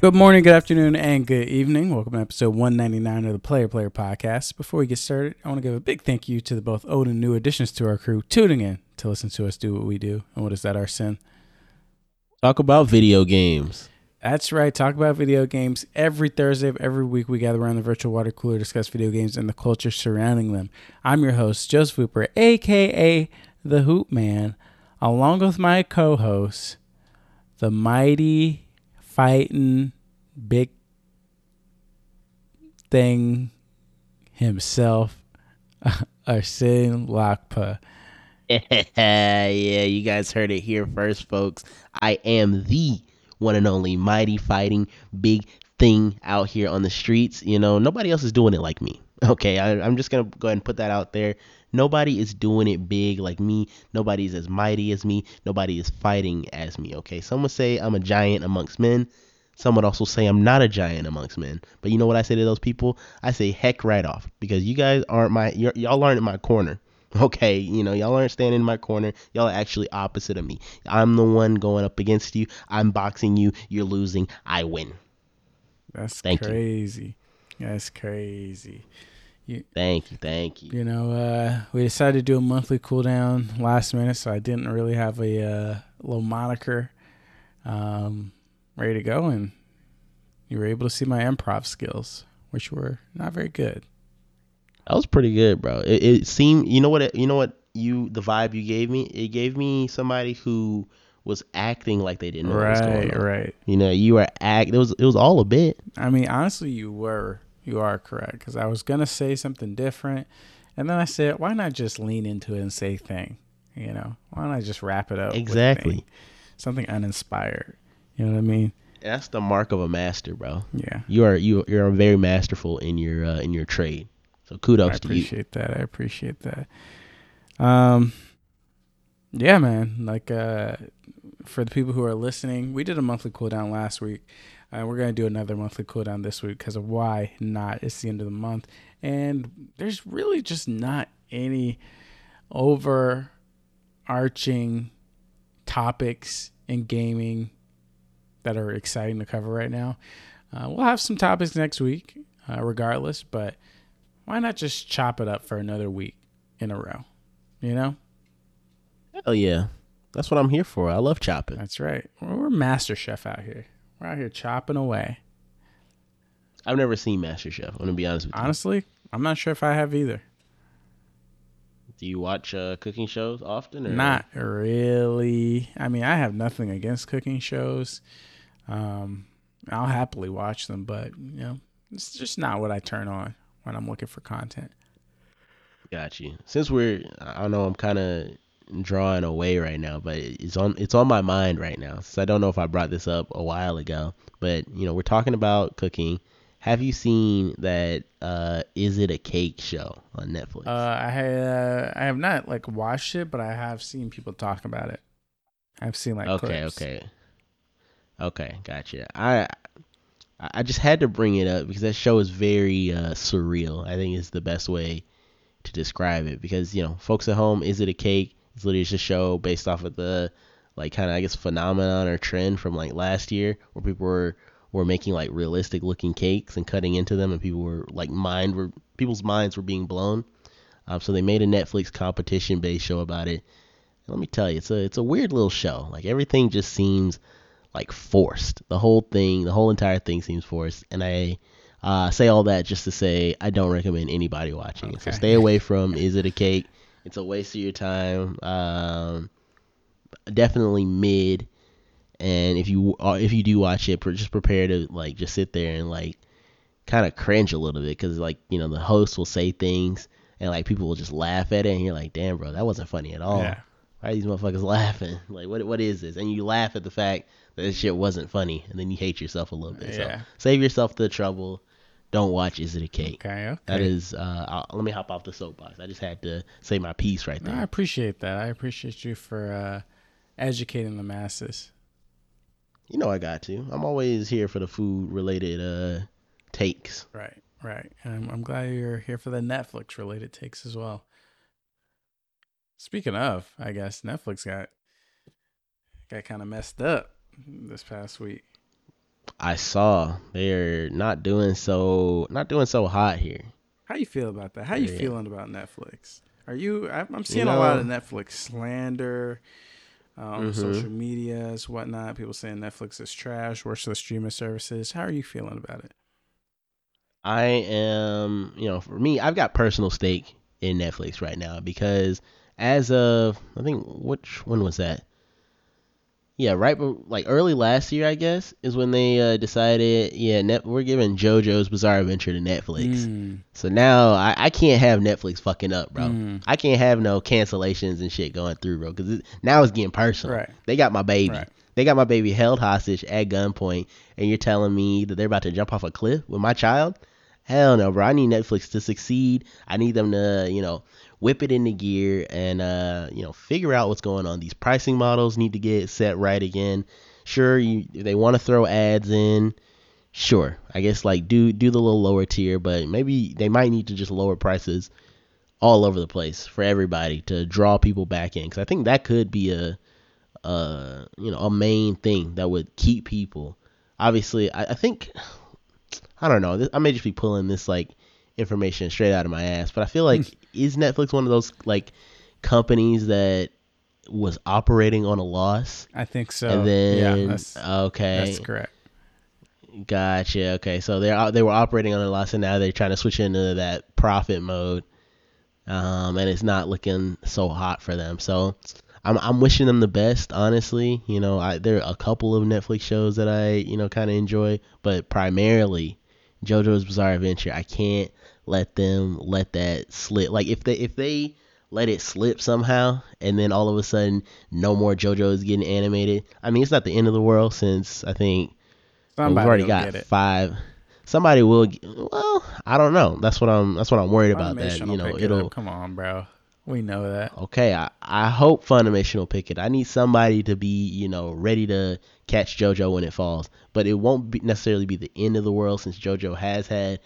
Good morning, good afternoon, and good evening. Welcome to episode 199 of the Player Player Podcast. Before we get started, I want to give a big thank you to the both old and new additions to our crew tuning in to listen to us do what we do. And what is that, Arsene? Talk about video games. That's right. Talk about video games every Thursday of every week. We gather around the virtual water cooler, discuss video games and the culture surrounding them. I'm your host, Joseph Hooper, aka the Hoop Man, along with my co-host, the mighty fighting big thing himself, Arsene Lakpa. yeah, you guys heard it here first, folks. I am the one and only mighty fighting big thing out here on the streets. You know, nobody else is doing it like me. Okay, I, am just gonna go ahead and put that out there. Nobody is doing it big like me. Nobody's as mighty as me. Nobody is fighting as me. Okay, some would say I'm a giant amongst men. Some would also say I'm not a giant amongst men. But you know what I say to those people? I say heck right off because you guys aren't my y'all aren't in my corner. Okay, you know, y'all aren't standing in my corner. Y'all are actually opposite of me. I'm the one going up against you. I'm boxing you. You're losing. I win. That's Thank crazy. You. That's crazy. You, thank you, thank you. You know, uh, we decided to do a monthly cooldown last minute, so I didn't really have a uh, little moniker um, ready to go, and you were able to see my improv skills, which were not very good. That was pretty good, bro. It, it seemed, you know what, it, you know what, you the vibe you gave me. It gave me somebody who was acting like they didn't know right, what was going on. Right, You know, you were act. It was it was all a bit. I mean, honestly, you were you are correct because I was gonna say something different, and then I said, why not just lean into it and say thing? You know, why not I just wrap it up? Exactly. Something uninspired. You know what I mean? That's the mark of a master, bro. Yeah. You are you you're very masterful in your uh, in your trade. So kudos to you. I appreciate that. I appreciate that. Um, yeah, man. Like uh, for the people who are listening, we did a monthly cooldown last week. Uh, we're gonna do another monthly cooldown this week because of why not? It's the end of the month, and there's really just not any overarching topics in gaming that are exciting to cover right now. Uh, we'll have some topics next week, uh, regardless, but why not just chop it up for another week in a row? You know? Hell yeah. That's what I'm here for. I love chopping. That's right. We're Master Chef out here. We're out here chopping away. I've never seen Master Chef. I'm gonna be honest with you. Honestly, I'm not sure if I have either. Do you watch uh, cooking shows often? Or? Not really. I mean, I have nothing against cooking shows. Um, I'll happily watch them, but you know, it's just not what I turn on when I'm looking for content. Got you. Since we're, I don't know, I'm kind of drawing away right now, but it's on it's on my mind right now. So I don't know if I brought this up a while ago, but you know, we're talking about cooking. Have you seen that uh is it a cake show on Netflix? Uh I uh, I have not like watched it, but I have seen people talk about it. I've seen like Okay, clips. okay. Okay, gotcha. I I just had to bring it up because that show is very uh, surreal. I think is the best way to describe it because you know, folks at home, is it a cake? It's literally just a show based off of the like kind of I guess phenomenon or trend from like last year where people were were making like realistic looking cakes and cutting into them and people were like mind were people's minds were being blown. Um, so they made a Netflix competition based show about it. And let me tell you, it's a it's a weird little show. Like everything just seems like forced. The whole thing, the whole entire thing seems forced. And I uh, say all that just to say I don't recommend anybody watching. Okay. So stay away from Is It a Cake? It's a waste of your time. Um, definitely mid. And if you uh, if you do watch it, just prepare to like just sit there and like kind of cringe a little bit because like you know the host will say things and like people will just laugh at it and you're like, damn, bro, that wasn't funny at all. Yeah. Why are these motherfuckers laughing? Like, what what is this? And you laugh at the fact that this shit wasn't funny, and then you hate yourself a little bit. Yeah. So save yourself the trouble don't watch Is It a Cake? Okay, okay. That is, uh, let me hop off the soapbox. I just had to say my piece right there. I appreciate that. I appreciate you for uh, educating the masses. You know I got to. I'm always here for the food related uh, takes. Right, right. And I'm, I'm glad you're here for the Netflix related takes as well. Speaking of, I guess Netflix got got kind of messed up this past week. I saw they're not doing so not doing so hot here. How you feel about that? How you Yeah. feeling about Netflix? Are you? I- I'm You seeing a lot of Netflix slander, um, mhm. social medias, whatnot. People saying Netflix is trash, worse than streaming services. How are you feeling about it? I am, you know, for me, I've got personal stake in Netflix right now because as of I think which when was that? Yeah, right, like early last year, I guess, is when they uh, decided, yeah, net, we're giving JoJo's Bizarre Adventure to Netflix. Mm, So now I, I can't have Netflix fucking up, bro. mm, I can't have no cancellations and shit going through, bro, because it, now it's getting personal. right, They got my baby. right. They got my baby held hostage at gunpoint, and you're telling me that they're about to jump off a cliff with my child? Hell no, bro. I need Netflix to succeed. I need them to, you know, whip it into gear and, uh, you know, figure out what's going on. These pricing models need to get set right again. Sure, you they want to throw ads in. Sure, I guess like do do the little lower tier, but maybe they might need to just lower prices all over the place for everybody to draw people back in. Because I think that could be a uh, you know, a main thing that would keep people. Obviously, I, I think I don't know. I may just be pulling this like information straight out of my ass, but I feel like is Netflix one of those like companies that was operating on a loss I think so. and then yeah, that's okay, that's correct. Gotcha. Okay, so they're they were operating on a loss, and now they're trying to switch into that profit mode, um, and it's not looking so hot for them. So I'm I'm wishing them the best. Honestly, you know, I, there are a couple of Netflix shows that I you know kind of enjoy, but primarily JoJo's Bizarre Adventure. I can't let them let that slip. Like if they if they let it slip somehow, and then all of a sudden no more JoJo is getting animated. I mean, it's not the end of the world since I think well, Somebody we've already got five. Somebody will. Well, I don't know. That's what I'm. That's what I'm worried about. That you know, pick it it'll. Come on, bro. We know that. Okay, I, I hope Funimation will pick it. I need somebody to be, you know, ready to catch JoJo when it falls. But it won't be necessarily be the end of the world since JoJo has had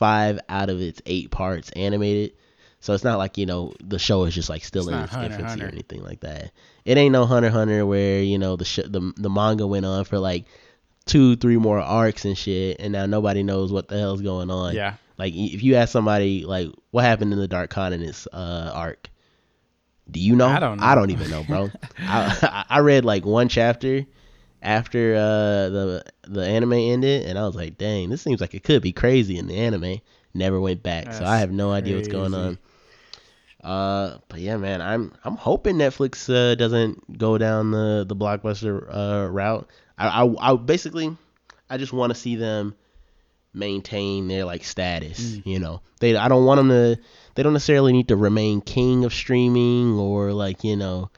five out of its eight parts animated. So it's not like you know the show is just like still It's in its Hunter, infancy or anything like that. It ain't no Hunter Hunter where you know the sh- the the manga went on for like two three more arcs and shit, and now nobody knows what the hell's going on. Yeah. Like if you ask somebody like what happened in the Dark Continents uh, arc, do you know? I don't Know. I don't even know, bro. I I read like one chapter after uh, the the anime ended, and I was like, dang, this seems like it could be crazy in the anime. Never went back, so I have no idea what's going on. Uh, but yeah, man, I'm I'm hoping Netflix uh, doesn't go down the the blockbuster uh, route. I, I I basically I just want to see them maintain their like status. Mm. You know, they I don't want them to. They don't necessarily need to remain king of streaming or like you know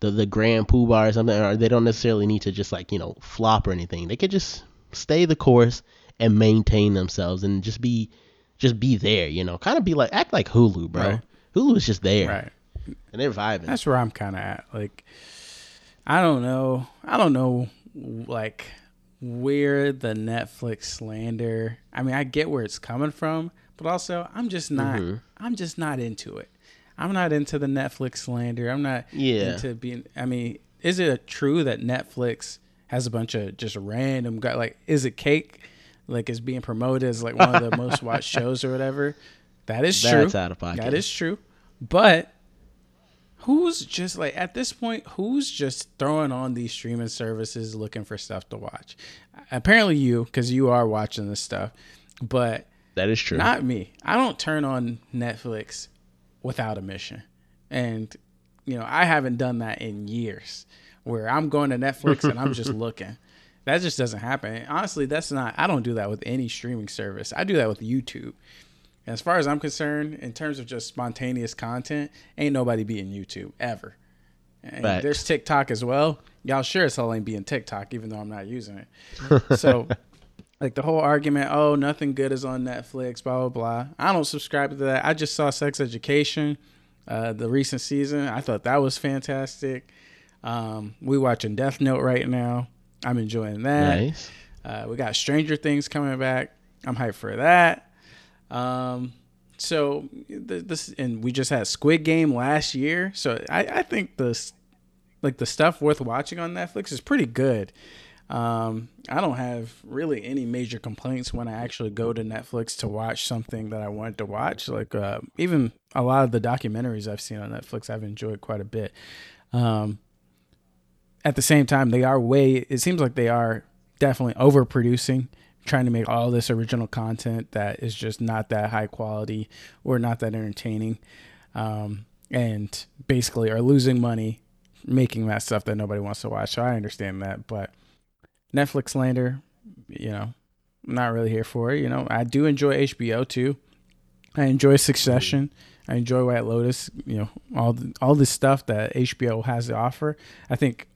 the the grand poobah or something. Or they don't necessarily need to just like you know flop or anything. They could just stay the course and maintain themselves and just be just be there. You know, kind of be like act like Hulu, bro. Right. Hulu is just there Right. and they're vibing. That's where I'm kind of at. Like, I don't know. I don't know, like, where the Netflix slander. I mean, I get where it's coming from, but also I'm just not. Mhm. I'm just not into it. I'm not into the Netflix slander. I'm not Yeah. into being. I mean, is it true that Netflix has a bunch of just random guy? Like, is it cake? Like, is being promoted as like one of the most watched shows or whatever? That is true. That's out of pocket. That is true. But who's just like at this point, who's just throwing on these streaming services looking for stuff to watch? Apparently you, because you are watching this stuff. But that is true. not me. I don't turn on Netflix without a mission. And you know, I haven't done that in years where I'm going to Netflix and I'm just looking. That just doesn't happen. Honestly, that's not I don't do that with any streaming service. I do that with YouTube. As far as I'm concerned, in terms of just spontaneous content, ain't nobody beating YouTube ever. And Facts. there's TikTok as well. Y'all sure as hell ain't being TikTok, even though I'm not using it. So, like the whole argument, oh, nothing good is on Netflix, blah blah blah. I don't subscribe to that. I just saw Sex Education, uh, the recent season. I thought that was fantastic. Um, we watching Death Note right now. I'm enjoying that. nice. Uh, we got Stranger Things coming back. I'm hyped for that. Um, so this and we just had Squid Game last year. So I, I think this like the stuff worth watching on Netflix is pretty good. Um, I don't have really any major complaints when I actually go to Netflix to watch something that I wanted to watch. Like uh, even a lot of the documentaries I've seen on Netflix, I've enjoyed quite a bit. Um, at the same time, they are way. It seems like they are definitely overproducing, trying to make all this original content that is just not that high quality or not that entertaining, um, and basically are losing money making that stuff that nobody wants to watch. So I understand that, but Netflix lander, you know, I'm not really here for it. You know, I do enjoy HBO too. I enjoy Succession. I enjoy White Lotus. You know, all the, all this stuff that HBO has to offer. I think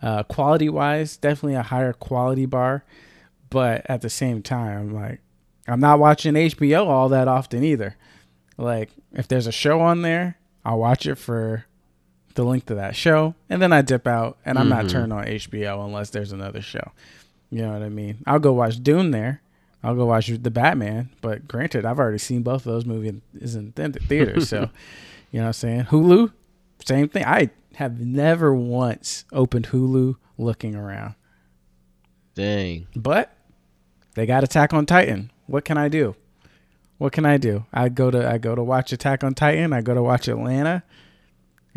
uh, quality wise, definitely a higher quality bar. But at the same time, like I'm not watching HBO all that often either. Like if there's a show on there, I'll watch it for the link to that show, and then I dip out, and I'm mm-hmm. not turned on HBO unless there's another show. You know what I mean? I'll go watch Dune there. I'll go watch the Batman, but granted, I've already seen both of those movies in the theater. so, you know what I'm saying? Hulu, same thing. I have never once opened Hulu looking around. Dang. But they got Attack on Titan. What can I do? What can I do? I go to I go to watch Attack on Titan. I go to watch Atlanta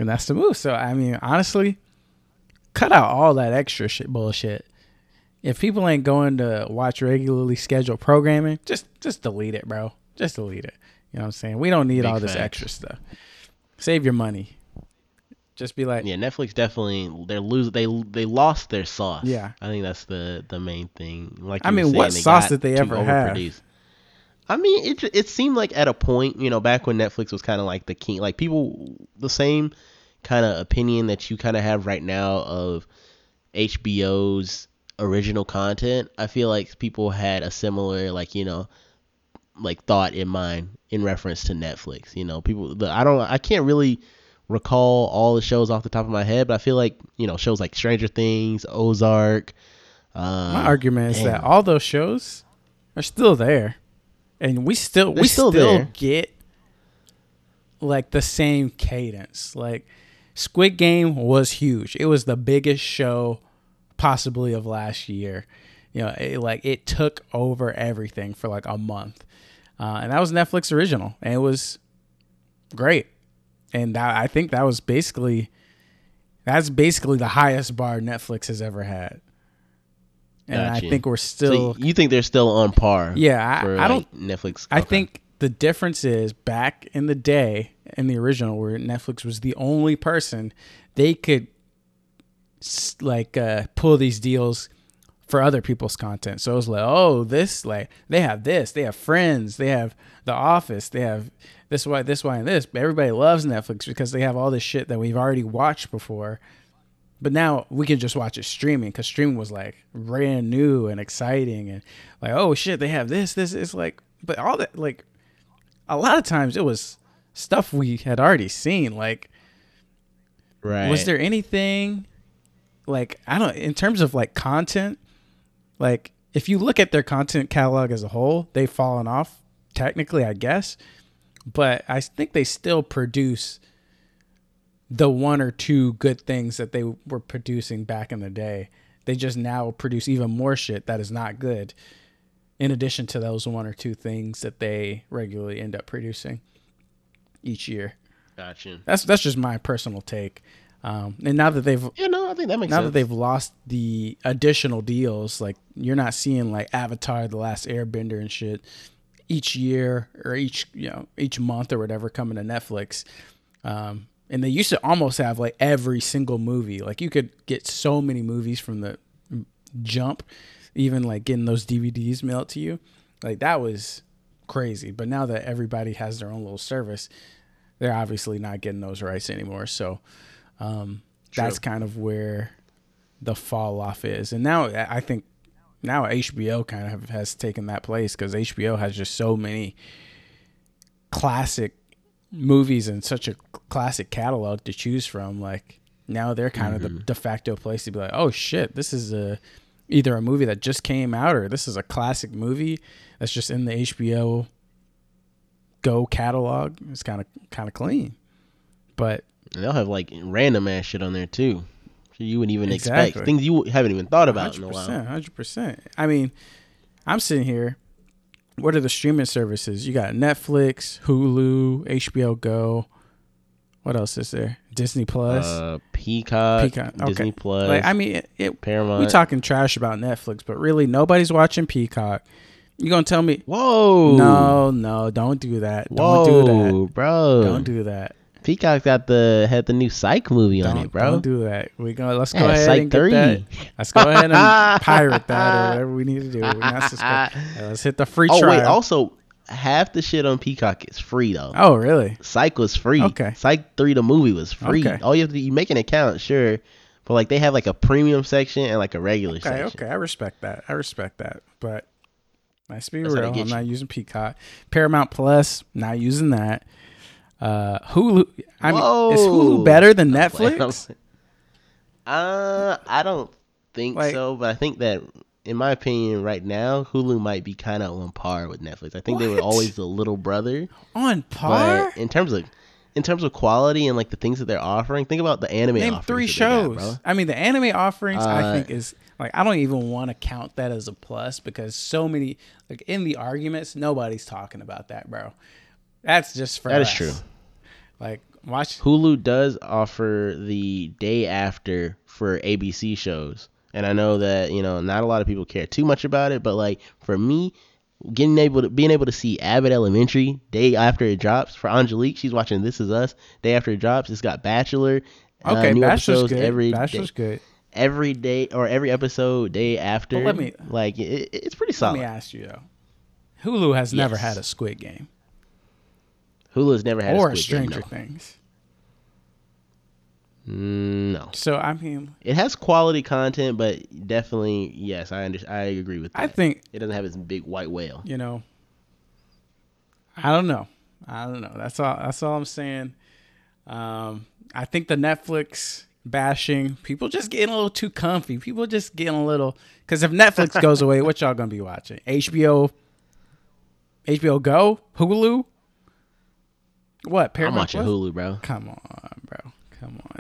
and that's the move. So I mean, honestly, cut out all that extra shit bullshit. If people ain't going to watch regularly scheduled programming, just just delete it, bro. Just delete it. You know what I'm saying? We don't need Big all this extra stuff. Save your money. Just be like, yeah, Netflix definitely they're lose they they lost their sauce. Yeah, I think that's the the main thing. Like I mean, saying, what sauce did they ever have? I mean, it it seemed like at a point, you know, back when Netflix was kind of like the king, like people the same kind of opinion that you kind of have right now of HBO's original content. I feel like people had a similar like, you know, like thought in mind in reference to Netflix. You know, people the I don't I can't really recall all the shows off the top of my head, but I feel like, you know, shows like Stranger Things, Ozark, uh, my argument is that all those shows are still there and we still They're we still, still get like the same cadence. Like Squid Game was huge. It was the biggest show possibly of last year. You know, it, like it took over everything for like a month, uh, and that was Netflix original, and it was great. And that, I think that was basically that's basically the highest bar Netflix has ever had and gotcha. I think we're still. So you think they're still on par? Yeah, I, for, I don't. Netflix. I think the difference is back in the day in the original where Netflix was the only person they could like uh, pull these deals for other people's content. So it was like, oh, this like they have this, they have Friends, they have The Office, they have this why this why and this. Everybody loves Netflix because they have all this shit that we've already watched before but now we can just watch it streaming because streaming was like brand new and exciting and like oh shit they have this this it's like but all that like a lot of times it was stuff we had already seen like right was there anything like i don't in terms of like content like if you look at their content catalog as a whole they've fallen off technically i guess but i think they still produce the one or two good things that they were producing back in the day. They just now produce even more shit that is not good, in addition to those one or two things that they regularly end up producing each year. Gotcha. That's that's just my personal take. Um, and now that they've yeah, no, I think that makes now sense. that they've lost the additional deals, like you're not seeing like Avatar: The Last Airbender and shit each year or each you know each month or whatever coming to Netflix. Um, and they used to almost have like every single movie. Like you could get so many movies from the jump, even like getting those DVDs mailed to you. Like that was crazy. But now that everybody has their own little service, they're obviously not getting those rights anymore. So um, that's kind of where the fall off is. And now I think now HBO kind of has taken that place because HBO has just so many classic movies and such a classic catalog to choose from. Like now they're kind mm-hmm. of the mm-hmm. de facto place to be like, oh shit, this is a either a movie that just came out or this is a classic movie that's just in the HBO Go catalog. It's kind of kind of clean, but they'll have like random ass shit on there too. you wouldn't even Exactly. expect. Things you haven't even thought about in a while. hundred percent. I mean, I'm sitting here. What are the streaming services? You got Netflix, Hulu, HBO Go. What else is there? Disney Plus. Uh, Peacock, Peacock, okay. Disney Plus, like I mean, it, it, Paramount. we talking trash about Netflix, but really nobody's watching Peacock. You gonna tell me? Whoa! No, no, don't do that. Whoa, Don't do that, bro! Don't do that. Peacock got the had the new Psych movie on Don't, it, bro. don't do that. We gonna let's go Yeah, ahead Psych and get that. Let's go ahead and pirate that or whatever we need to do. We're not subscribed. Let's hit the free oh trial. wait, also half the shit on Peacock is free though. oh really? Psych was free. Okay. Psych three the movie was free. Okay. All you have to do, you make an account, sure, but like they have like a premium section and like a regular Okay, section. okay. I respect that. I respect that. But let's be That's real. I'm you. not using Peacock. Paramount Plus, not using that. Uh, Hulu. I mean, is Hulu better than I'm playing, I'm Netflix? Uh, I don't think Like- so, but I think that in my opinion, right now, Hulu might be kind of on par with Netflix. I think they were always the little brother, On par? but in terms of in terms of quality and like the things that they're offering, think about the anime. Name offerings three got, shows. bro. I mean, the anime offerings, I Uh, think is like I don't even want to count that as a plus because so many like in the arguments, nobody's talking about that, bro. That's just for That is us. true. Like watch. Hulu does offer the day after for ABC shows. And I know that, you know, not a lot of people care too much about it, but like for me, getting able to being able to see Abbott Elementary day after it drops for Angelique, she's watching This Is Us day after it drops. It's got Bachelor. uh, Okay, new Bachelor's episodes good. every Bachelor's day, good. every day or every episode day after. let me- like it, it's pretty solid. Let me ask you though. Hulu has never had a Squid Game Hulu has never had or a Squid Game, Stranger no. Things. Mm, no. So I mean, It has quality content, but definitely yes, I under, I agree with that. I think It doesn't have its big white whale. you know. I don't know. I don't know. That's all. That's all I'm saying. Um, I think the Netflix bashing people just getting a little too comfy. People just getting a little because if Netflix goes away, what y'all gonna be watching? HBO, HBO Go, Hulu. What? I'm watching Plus? Hulu, bro. Come on, bro. Come on.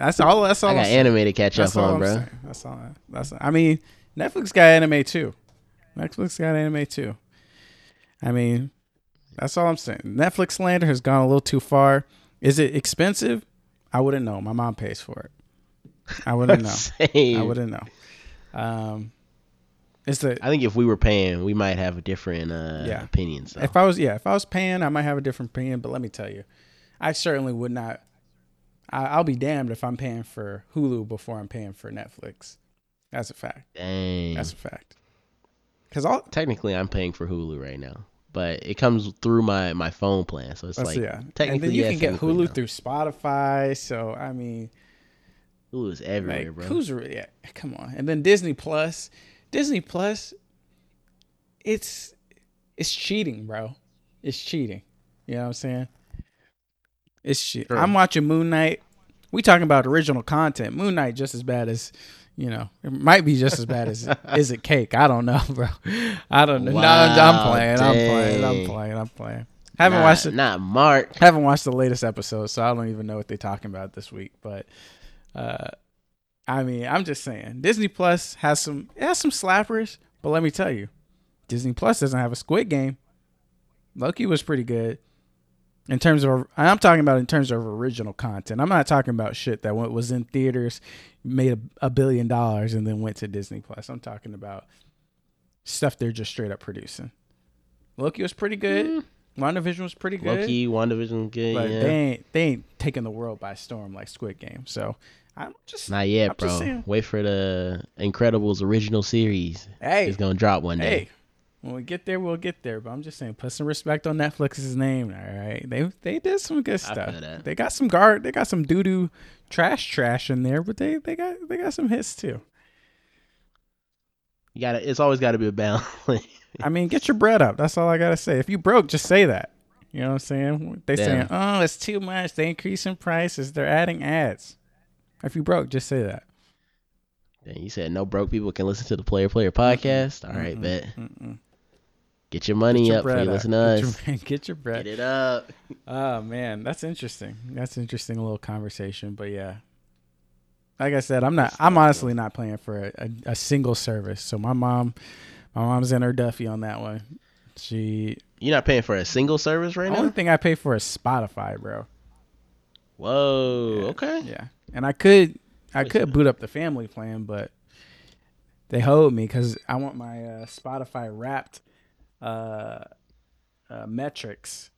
That's all. That's all. I I'm got saying. to catch That's up all on, I'm bro. saying. That's all. That's. I mean, Netflix got anime too. Netflix got anime too. I mean, that's all I'm saying. Netflix slander has gone a little too far. Is it expensive? I wouldn't know. My mom pays for it. I wouldn't know. I wouldn't know. Um, is the I think if we were paying, we might have a different uh, Yeah. opinions. Though. if I was yeah if I was paying, I might have a different opinion. But let me tell you, I certainly would not. I, I'll be damned if I'm paying for Hulu before I'm paying for Netflix. That's a fact. Dang. That's a fact. Because all Technically, I'm paying for Hulu right now, but it comes through my my phone plan, so it's oh, like see, yeah. And then you can get Hulu no. through Spotify. So I mean, Hulu is everywhere, like, bro. who's really? Yeah, come on. And then Disney Plus, Disney Plus, it's it's cheating, bro. It's cheating. You know what I'm saying? It's shit. Sure. I'm watching Moon Knight. We talking about original content. Moon Knight just as bad as. You know, it might be just as bad as is it cake? I don't know, bro. I don't know. no, I'm Wow, playing. I'm playing. I'm playing. I'm playing. Haven't not, watched it. Not Mark. haven't watched the latest episode, so I don't even know what they're talking about this week. But uh I mean, I'm just saying, Disney Plus has some it has some slappers, but let me tell you, Disney Plus doesn't have a Squid Game. Loki was pretty good in terms of I'm talking about in terms of original content. I'm not talking about shit that went, was in theaters, made a, a billion dollars, and then went to Disney Plus. I'm talking about stuff they're just straight up producing. Loki was pretty good. Mm. WandaVision was pretty good. Loki, WandaVision, good. But yeah. they ain't they ain't taking the world by storm like Squid Game. So I'm just Not yet, I'm bro. saying. Wait for the Incredibles original series. hey It's gonna drop one day. hey. When we get there, we'll get there. But I'm just saying, put some respect on Netflix's name. All right, they they did some good stuff. They got some guard. They got some doo doo trash trash in there, but they they got they got some hits too. You gotta. It's always got to be a balance. I mean, get your bread up. That's all I gotta say. If you broke, just say that. You know what I'm saying? They saying, oh, it's too much. They increasing prices. They're adding ads. If you broke, just say that. Dang, you said no broke people can listen to the Player Player podcast. All right, Mm-mm. bet. Mm-mm. Get your money Get your up before you listen to Get us. your, get your bread. Get it up. Oh man, that's interesting. That's interesting little conversation. But yeah, like I said, I'm not. I'm honestly not playing for a, a, a single service. So my mom, my mom's in her Duffy on that one. She You're not paying for a single service right now? the only thing I pay for is Spotify, bro. Whoa. Yeah. Okay. Yeah, and I could I Wait, could so- boot up the family plan, but they hold me because I want my uh, Spotify Wrapped uh, uh, metrics.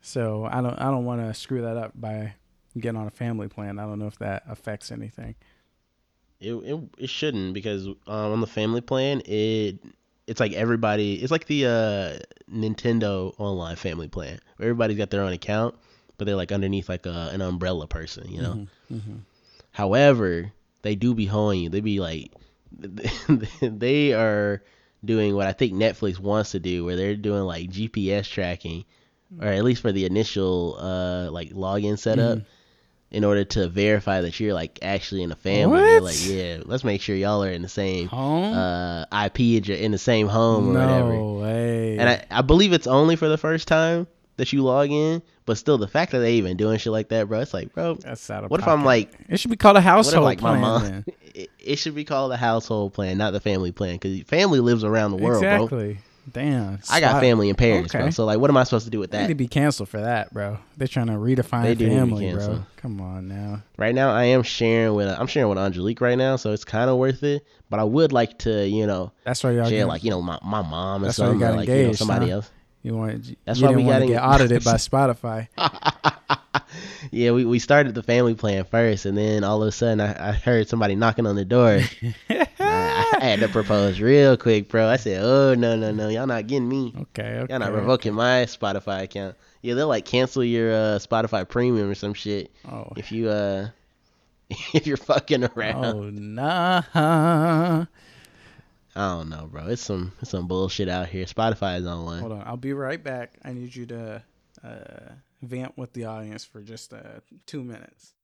So I don't I don't want to screw that up by getting on a family plan. I don't know if that affects anything. It, it it shouldn't because um, on the family plan it it's like everybody it's like the uh, Nintendo online family plan. Everybody's got their own account, but they're like underneath like a, an umbrella person, you know. Mm-hmm. However, they do be holding you. They be like, they are doing what I think Netflix wants to do, where they're doing like GPS tracking, or at least for the initial uh like login setup, Mhm. in order to verify that you're like actually in a family. They're like, yeah, let's make sure y'all are in the same Home? uh IP in the same home or whatever. no way. And I, I believe it's only for the first time that you log in, but still the fact that they even doing shit like that, bro, it's like, bro, That's out of what if I'm like It should be called a what if household like my plan. mom? It, should be called the household plan, not the family plan, because family lives around the world, bro. exactly. Damn. I got family in Paris, bro. So like, what am I supposed to do with They need that? to be canceled for that, bro. They're trying to redefine They do need to be family, bro. Come on now. Right now, I am sharing with I'm sharing with Angelique right now, so it's kind of worth it. But I would like to, you know, That's why y'all share get, like you know my, my mom or That's why you got or, like you know somebody huh? else. you want. That's you why we got to get audited by Spotify. yeah, we, we started the family plan first, and then all of a sudden I, I heard somebody knocking on the door. I, I had to propose real quick, bro. I said, "Oh no, no, no, y'all not getting me. Okay, okay. Y'all not revoking my Spotify account. Yeah, they'll like cancel your uh, Spotify Premium or some shit Oh, if you uh if you're fucking around. oh nah. I don't know, bro. It's some it's some bullshit out here. Spotify is on one. Hold on, I'll be right back. I need you to uh, vamp with the audience for just uh, two minutes.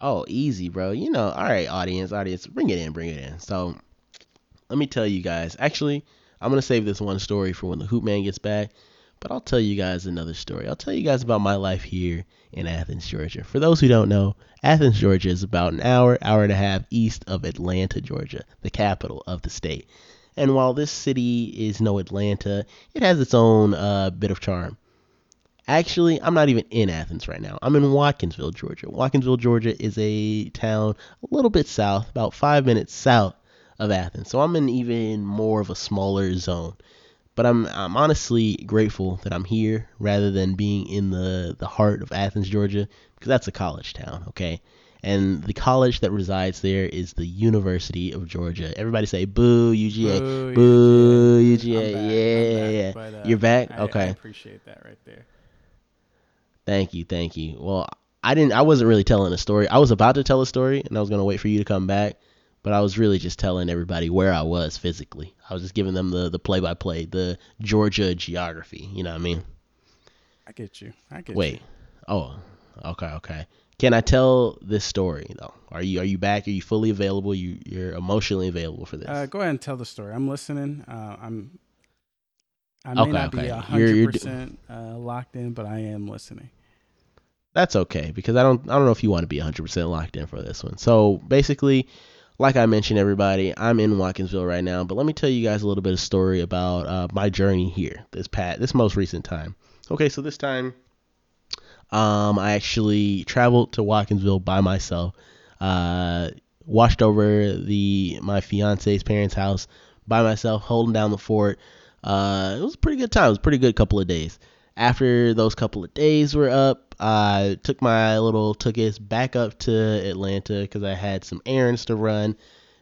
Oh, easy, bro. You know, all right, audience, audience, bring it in, bring it in. So, let me tell you guys. Actually, I'm gonna save this one story for when the Hoop Man gets back, but I'll tell you guys another story. I'll tell you guys about my life here in Athens, Georgia. For those who don't know, Athens, Georgia is about an hour, hour and a half east of Atlanta, Georgia, the capital of the state. And while this city is no Atlanta, it has its own uh, bit of charm. Actually, I'm not even in Athens right now. I'm in Watkinsville, Georgia. Watkinsville, Georgia is a town a little bit south, about five minutes south of Athens. So I'm in even more of a smaller zone. But I'm I'm honestly grateful that I'm here rather than being in the the heart of Athens, Georgia, because that's a college town, okay? And the college that resides there is the University of Georgia. Everybody say boo UGA. Boo, Boo, UGA. UGA. I'm back, I'm Yeah, back, yeah. but, uh, You're back? I- I Okay. appreciate that right there. Thank you, thank you. Well, I didn't. I wasn't really telling a story. I was about to tell a story, and I was gonna wait for you to come back, but I was really just telling everybody where I was physically. I was just giving them the the play by play, the Georgia geography. You know what I mean? I get you. I get you. Wait. Oh, okay, okay. Can I tell this story though? Are you are you back? Are you fully available? You you're emotionally available for this? Uh, go ahead and tell the story. I'm listening. Uh, I'm. I may Okay, not be okay. You're- hundred percent uh, locked in, but I am listening. That's okay because I don't I don't know if you want to be 100% locked in for this one. So basically, like I mentioned, everybody, I'm in Watkinsville right now. But let me tell you guys a little bit of story about uh, my journey here this pat this most recent time. Okay, so this time, um, I actually traveled to Watkinsville by myself. Uh, washed over the my fiance's parents' house by myself, holding down the fort. Uh, it was a pretty good time. It was a pretty good couple of days. After those couple of days were up, I took my little tickets back up to Atlanta because I had some errands to run.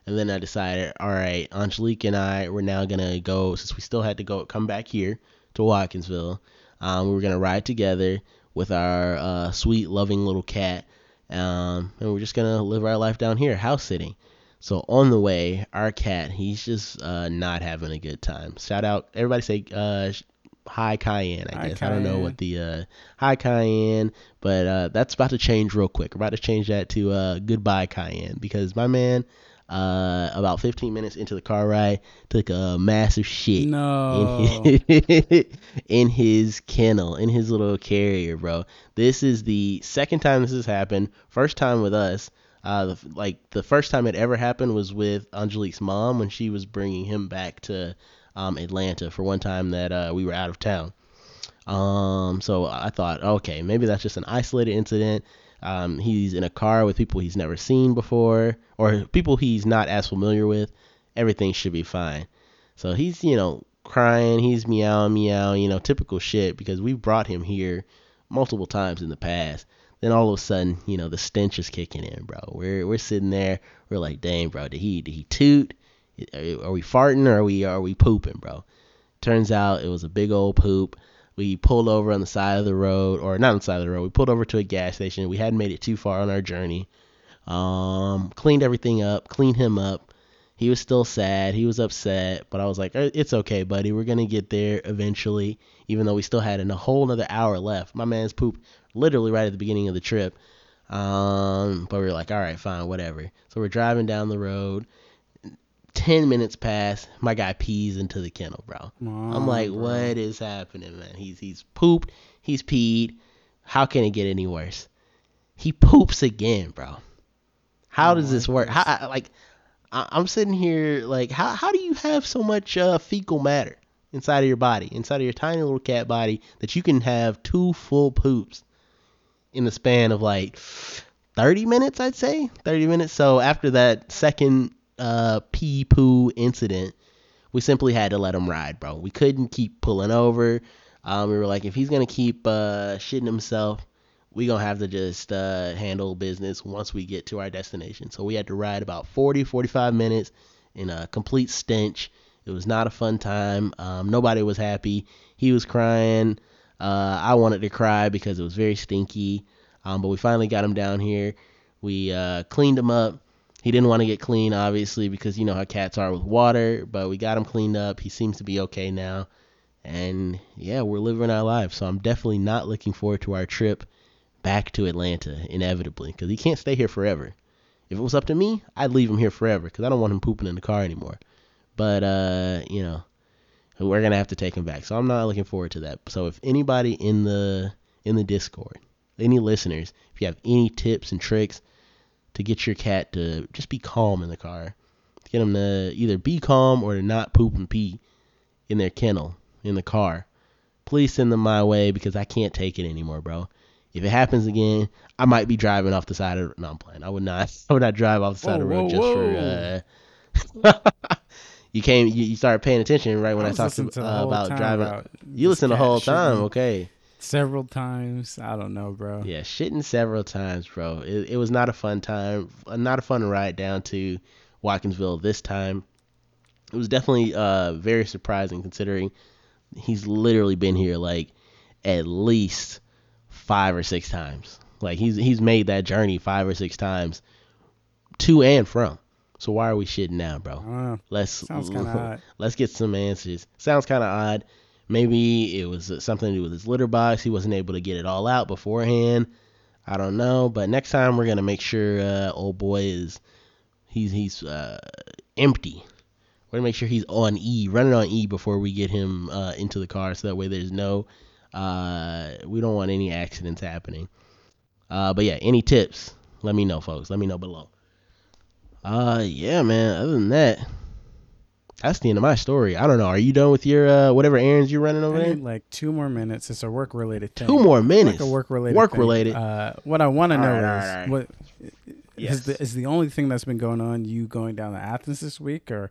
And then I decided, all right, Angelique and I were now gonna go since we still had to go come back here to Watkinsville. Um, we were gonna ride together with our uh, sweet, loving little cat, um, and we're just gonna live our life down here, house sitting. So on the way, our cat, he's just uh, not having a good time. Shout out, everybody say uh, hi Cayenne. I Hi, guess I don't know what the uh, hi Cayenne, but uh, that's about to change real quick. We're about to change that to uh, goodbye Cayenne because my man, uh, about 15 minutes into the car ride, took a massive shit No. in his, in his kennel, in his little carrier, bro. This is the second time this has happened. First time with us. Uh, the, like the first time it ever happened was with Angelique's mom when she was bringing him back to um, Atlanta for one time that uh, we were out of town. Um, so I thought, okay, maybe that's just an isolated incident. Um, he's in a car with people he's never seen before or people he's not as familiar with. Everything should be fine. So he's, you know, crying, he's meowing, meow, you know, typical shit because we brought him here multiple times in the past. Then all of a sudden, you know, the stench is kicking in, bro. We're we're sitting there, we're like, dang, bro, did he did he toot? Are we farting or are we are we pooping, bro? Turns out it was a big old poop. We pulled over on the side of the road, or not on the side of the road. We pulled over to a gas station. We hadn't made it too far on our journey. Um, cleaned everything up, cleaned him up. He was still sad. He was upset, but I was like, "It's okay, buddy. We're gonna get there eventually." Even though we still had a whole another hour left. My man's pooped literally right at the beginning of the trip. Um, but we were like, "All right, fine, whatever." So we're driving down the road. 10 minutes pass, my guy pees into the kennel, bro. I'm like, bro. what is happening, man? He's he's pooped, he's peed. How can it get any worse? He poops again, bro. How oh, does this work? How like I, am sitting here like how how do you have so much uh, fecal matter inside of your body, inside of your tiny little cat body that you can have two full poops in the span of like 30 minutes, I'd say. 30 minutes. So after that second uh, pee poo incident, we simply had to let him ride, bro. We couldn't keep pulling over. Um, we were like, if he's gonna keep uh, shitting himself, we gonna have to just uh, handle business once we get to our destination. So we had to ride about 40, 45 minutes in a complete stench. It was not a fun time. Um, nobody was happy. He was crying. Uh, I wanted to cry because it was very stinky. Um, but we finally got him down here. We uh, cleaned him up. He didn't want to get clean, obviously, because you know how cats are with water. But we got him cleaned up. He seems to be okay now. And yeah, we're living our lives. So I'm definitely not looking forward to our trip back to Atlanta, inevitably, because he can't stay here forever. If it was up to me, I'd leave him here forever, because I don't want him pooping in the car anymore. But uh, you know, we're gonna have to take him back. So I'm not looking forward to that. So if anybody in the in the Discord, any listeners, if you have any tips and tricks to get your cat to just be calm in the car. To get them to either be calm or to not poop and pee in their kennel in the car. Please send them my way because I can't take it anymore, bro. If it happens again, I might be driving off the side of. No, I'm playing. I would not. I would not drive off the side whoa, of the road whoa, just whoa. for. Uh, you came. You, you, started paying attention right when I, I talked to, uh, about driving. About you listened the whole time. Okay several times. I don't know, bro. Yeah, shitting several times, bro. It, it was not a fun time, not a fun ride down to Watkinsville this time. It was definitely uh very surprising considering he's literally been here like at least five or six times. Like he's he's made that journey five or six times to and from. So why are we shitting now, bro? let's let's get some answers. Sounds kind of odd. Maybe it was something to do with his litter box. He wasn't able to get it all out beforehand. I don't know, but next time we're gonna make sure uh, old boy is he's he's uh, empty. We're gonna make sure he's on E, running on E before we get him uh, into the car, so that way there's no uh, we don't want any accidents happening. Uh, but yeah, any tips? Let me know, folks. Let me know below. Uh, yeah, man. Other than that, that's the end of my story. I don't know. Are you done with your uh, whatever errands you're running over I there? like two more minutes. It's a work related thing. Two more minutes. Like a work related. Work related. Uh, what I want to know right, is right. what yes. is the is the only thing that's been going on. You going down to Athens this week, or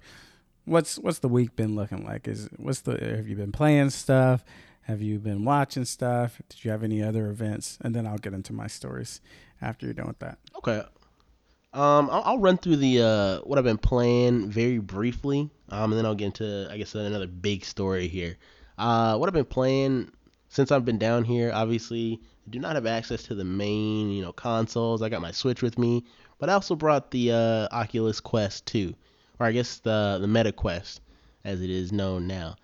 what's what's the week been looking like? Is what's the have you been playing stuff? Have you been watching stuff? Did you have any other events? And then I'll get into my stories after you're done with that. Okay. Um, I'll, I'll run through the uh, what I've been playing very briefly. Um, and then I'll get into I guess another big story here. Uh, what I've been playing since I've been down here, obviously, I do not have access to the main you know consoles. I got my Switch with me, but I also brought the uh, Oculus Quest 2, or I guess the the Meta Quest as it is known now.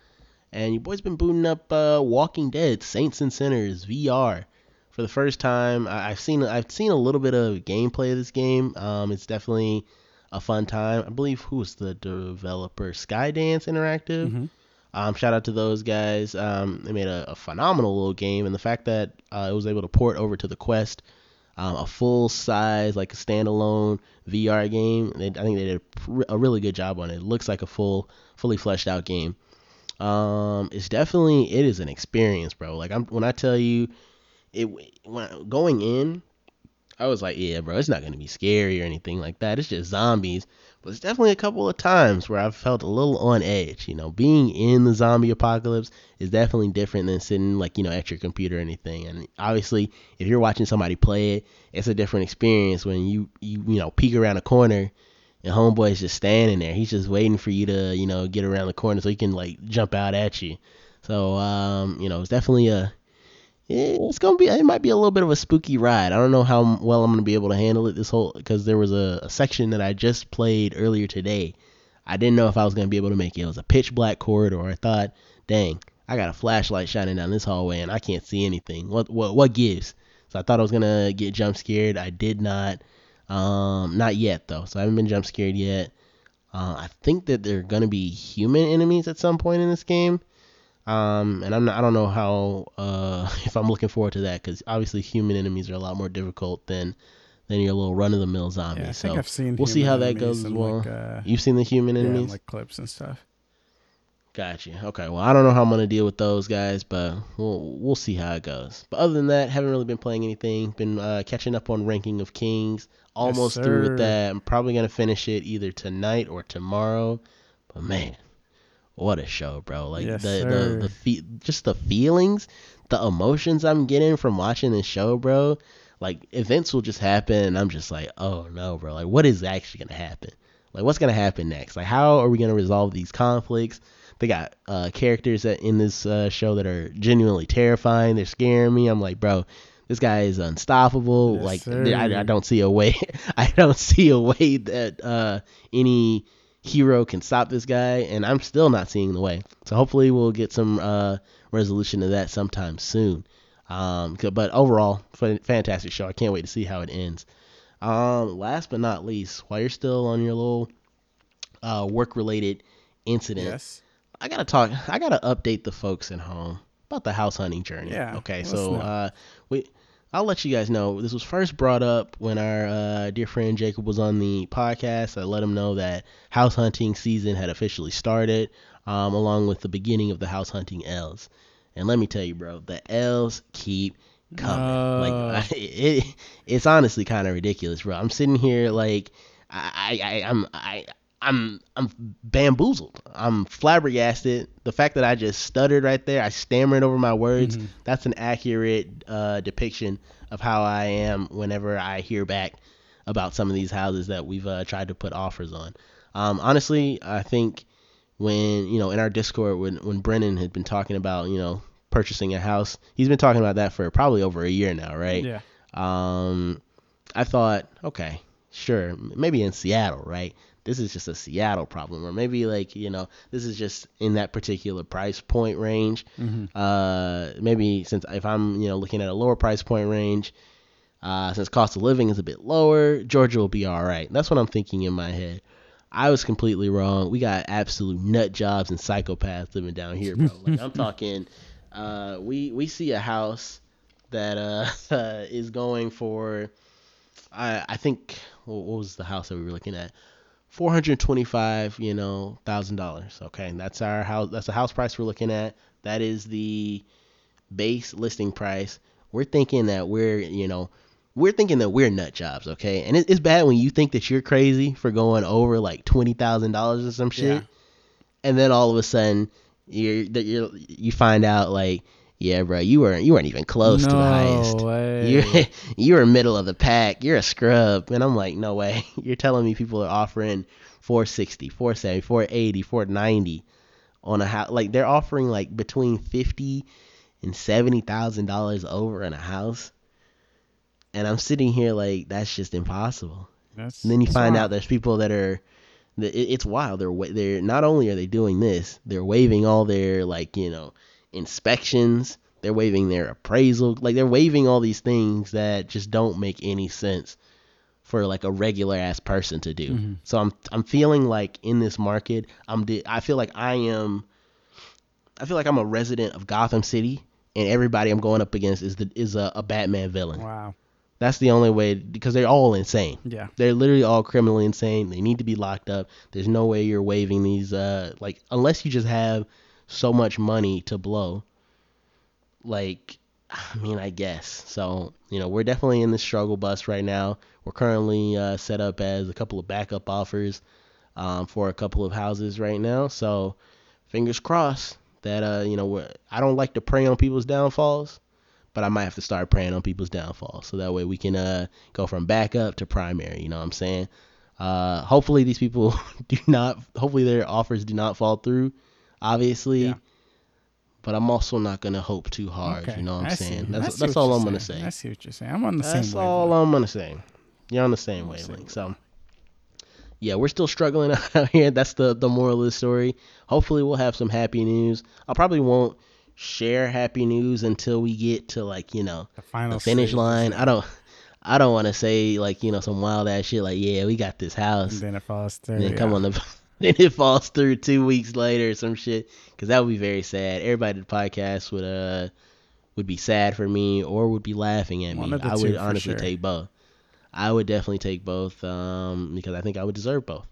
And your boy's been booting up uh, Walking Dead Saints and Sinners VR for the first time. I, have seen I've seen a little bit of gameplay of this game. Um, it's definitely a fun time. I believe who's the developer? Skydance Interactive. Mm-hmm. Um, shout out to those guys. Um, they made a, a, phenomenal little game, and the fact that uh, it was able to port over to the Quest um, a full size like a standalone VR game. They, I think they did a, a really good job on it. It looks like a full, fully fleshed out game. Um, it's definitely it is an experience, bro. Like I'm when I tell you, it when going in, I was like, yeah, bro, it's not gonna be scary or anything like that. It's just zombies. But it's definitely a couple of times where I've felt a little on edge. You know, being in the zombie apocalypse is definitely different than sitting like you know at your computer or anything. And obviously, if you're watching somebody play it, it's a different experience when you you you know peek around a corner and homeboy's just standing there. He's just waiting for you to, you know, get around the corner so he can like jump out at you. So, um, you know, it's definitely a it's gonna be it might be a little bit of a spooky ride. I don't know how well I'm gonna be able to handle it this whole because there was a, a section that I just played earlier today. I didn't know if I was gonna be able to make it. It was a pitch black corridor. I thought, dang, I got a flashlight shining down this hallway and I can't see anything. What what what gives? So I thought I was gonna get jump scared. I did not. Um, not yet though, so I haven't been jump scared yet. Uh, I think that there are gonna be human enemies at some point in this game. Um, and I'm not, I don't know how uh, if I'm looking forward to that because obviously human enemies are a lot more difficult than than your little run of the mill zombies. Yeah, I so think I've seen. we'll see how that goes as well. Like, uh, You've seen the human yeah, enemies? like clips and stuff. Gotcha. Okay. Well, I don't know how I'm gonna deal with those guys, but we'll we'll see how it goes. But other than that, haven't really been playing anything. Been uh, catching up on Ranking of Kings. Almost through with that. I'm probably gonna finish it either tonight or tomorrow. But man, what a show, bro! Like Yes, the the the fe- just the feelings, the emotions I'm getting from watching this show, bro. Like events will just happen, and I'm just like, oh no, bro! Like what is actually gonna happen? Like what's gonna happen next? Like how are we gonna resolve these conflicts? They got uh, characters that in this uh, show that are genuinely terrifying. They're scaring me. I'm like, bro, this guy is unstoppable. Yes, like. I, I don't see a way. I don't see a way that uh, any hero can stop this guy, and I'm still not seeing the way. So hopefully we'll get some uh, resolution to that sometime soon. Um, but overall, fantastic show. I can't wait to see how it ends. Um, last but not least, while you're still on your little uh, work-related incident, Yes. I gotta talk. I gotta update the folks at home about the house hunting journey. Yeah, Okay. So uh, we. I'll let you guys know. This was first brought up when our uh, dear friend Jacob was on the podcast. I let him know that house hunting season had officially started, um, along with the beginning of the house hunting L's. And let me tell you, bro, the L's keep coming. No. Like it, it's honestly kind of ridiculous, bro. I'm sitting here like I, I I'm I. I'm I'm bamboozled. I'm flabbergasted. The fact that I just stuttered right there, I stammered over my words. Mhm. That's an accurate uh, depiction of how I am whenever I hear back about some of these houses that we've uh, tried to put offers on. Um, honestly, I think when you know in our Discord when when Brennan had been talking about you know purchasing a house, he's been talking about that for probably over a year now, right? Yeah. Um, I thought, okay, sure, maybe in Seattle, right? This is just a Seattle problem, or maybe like you know, this is just in that particular price point range. hmm Uh, maybe since if I'm you know looking at a lower price point range, uh, since cost of living is a bit lower, Georgia will be all right. That's what I'm thinking in my head. I was completely wrong. We got absolute nut jobs and psychopaths living down here, bro. Like I'm talking, uh, we we see a house that uh, is going for, I I think what was the house that we were looking at? Four hundred twenty-five, you know, thousand dollars. Okay, and that's our house. That's the house price we're looking at. That is the base listing price. We're thinking that we're, you know, we're thinking that we're nut jobs, okay? And it, it's bad when you think that you're crazy for going over like twenty thousand dollars or some shit, Yeah. and then all of a sudden you're that you you find out like, yeah, bro, you weren't you weren't even close no to the highest. way. You're you're middle of the pack. You're a scrub, and I'm like, no way. You're telling me people are offering 460, 470, 480, 490 on a house. Like they're offering like between fifty and seventy thousand dollars over in a house, and I'm sitting here like that's just impossible. That's, And then you find wild. out there's people that are, it's wild. They're they're not only are they doing this, they're waiving all their like you know inspections. They're waiving their appraisal. Like they're waiving all these things that just don't make any sense for like a regular ass person to do. Mhm. So I'm I'm feeling like in this market, I'm di- I feel like I am. I feel like I'm a resident of Gotham City, and everybody I'm going up against is the is a, a Batman villain. Wow. That's the only way because they're all insane. Yeah. They're literally all criminally insane. They need to be locked up. There's no way you're waiving these uh like unless you just have so much money to blow. Like I mean, I guess. So, you know, we're definitely in the struggle bus right now. We're currently uh, set up as a couple of backup offers um, for a couple of houses right now. So, fingers crossed that uh, you know, I don't like to prey on people's downfalls, but I might have to start preying on people's downfalls so that way we can uh go from backup to primary. You know what I'm saying? Uh, hopefully these people do not. Hopefully their offers do not fall through. Obviously. Yeah. But I'm also not gonna hope too hard. Okay. You know what I'm I saying? That's see that's what all I'm gonna say. I see what you're saying. I'm on the That's same That's all. I'm gonna say. You're on the same same wavelength. So yeah, we're still struggling out here. That's the the moral of the story. Hopefully we'll have some happy news. I probably won't share happy news until we get to like, you know, The final the finish line. I don't I don't want to say like, you know, some wild ass shit like, yeah, we got this And house. then it falls through. And then yeah. come on the then it falls through two weeks later or some shit because that would be very sad. Everybody at the podcast would uh would be sad for me or would be laughing at One me. I would honestly sure. take both. I would definitely take both um because I think I would deserve both.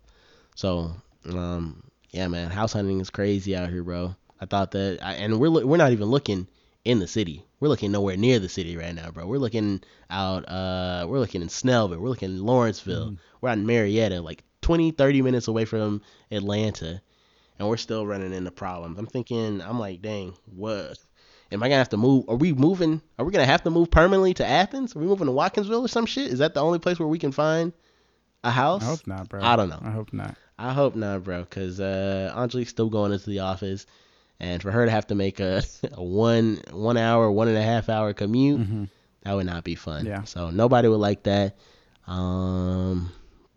So um yeah, man, house hunting is crazy out here, bro. I thought that, I, and we're we're not even looking in the city. We're looking nowhere near the city right now, bro. We're looking out. Uh, we're looking in Snellville. We're looking in Lawrenceville. Mhm. We're out in Marietta, like 20, 30 minutes away from Atlanta, and we're still running into problems. I'm thinking, I'm like, dang, what? Am I gonna have to move? Are we moving? Are we gonna have to move permanently to Athens? Are we moving to Watkinsville or some shit? Is that the only place where we can find a house? I hope not, bro. I don't know. I hope not. I hope not, bro, because uh, Angelique's still going into the office, and for her to have to make a, a one one hour, one and a half hour commute, hmm that would not be fun. Yeah. So nobody would like that. Um,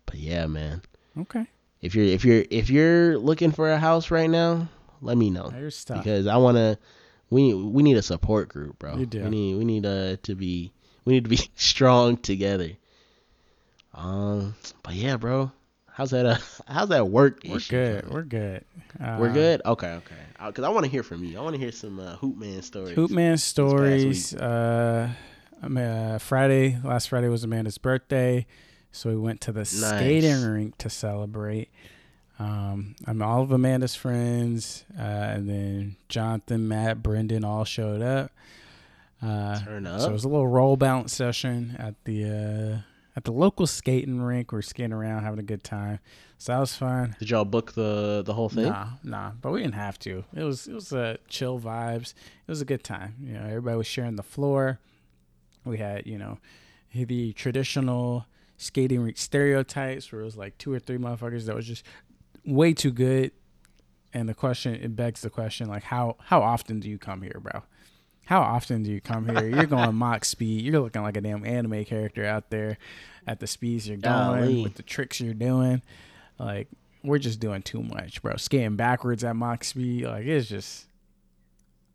but yeah, man, Okay. if you're if you're if you're looking for a house right now, let me know because I wanna. We we need a support group, bro. You do. We need we need uh, to be we need to be strong together. Um, but yeah, bro. How's that? Uh, how's that work? We're good. We're good. Uh, We're good. Okay, okay. Because I want to hear from you. I want to hear some uh, Hoopman stories. Hoopman stories. Uh, I mean, uh, Friday, last Friday was Amanda's birthday, so we went to the skating rink to celebrate. Um, I'm all of Amanda's friends, uh, and then Jonathan, Matt, Brendan all showed up. Uh, Turn up. so it was a little roll bounce session at the uh, at the local skating rink. We're skating around, having a good time. So that was fun. Did y'all book the the whole thing? Nah, nah, but we didn't have to. It was it was uh, chill vibes. It was a good time. You know, everybody was sharing the floor. We had you know the traditional skating rink stereotypes where it was like two or three motherfuckers that was just way too good. And the question it begs the question like how how often do you come here, bro? How often do you come here? You're going Mach speed. You're looking like a damn anime character out there at the speeds you're going Golly. with the tricks you're doing. Like we're just doing too much, bro. Skating backwards at Mach speed, like it's just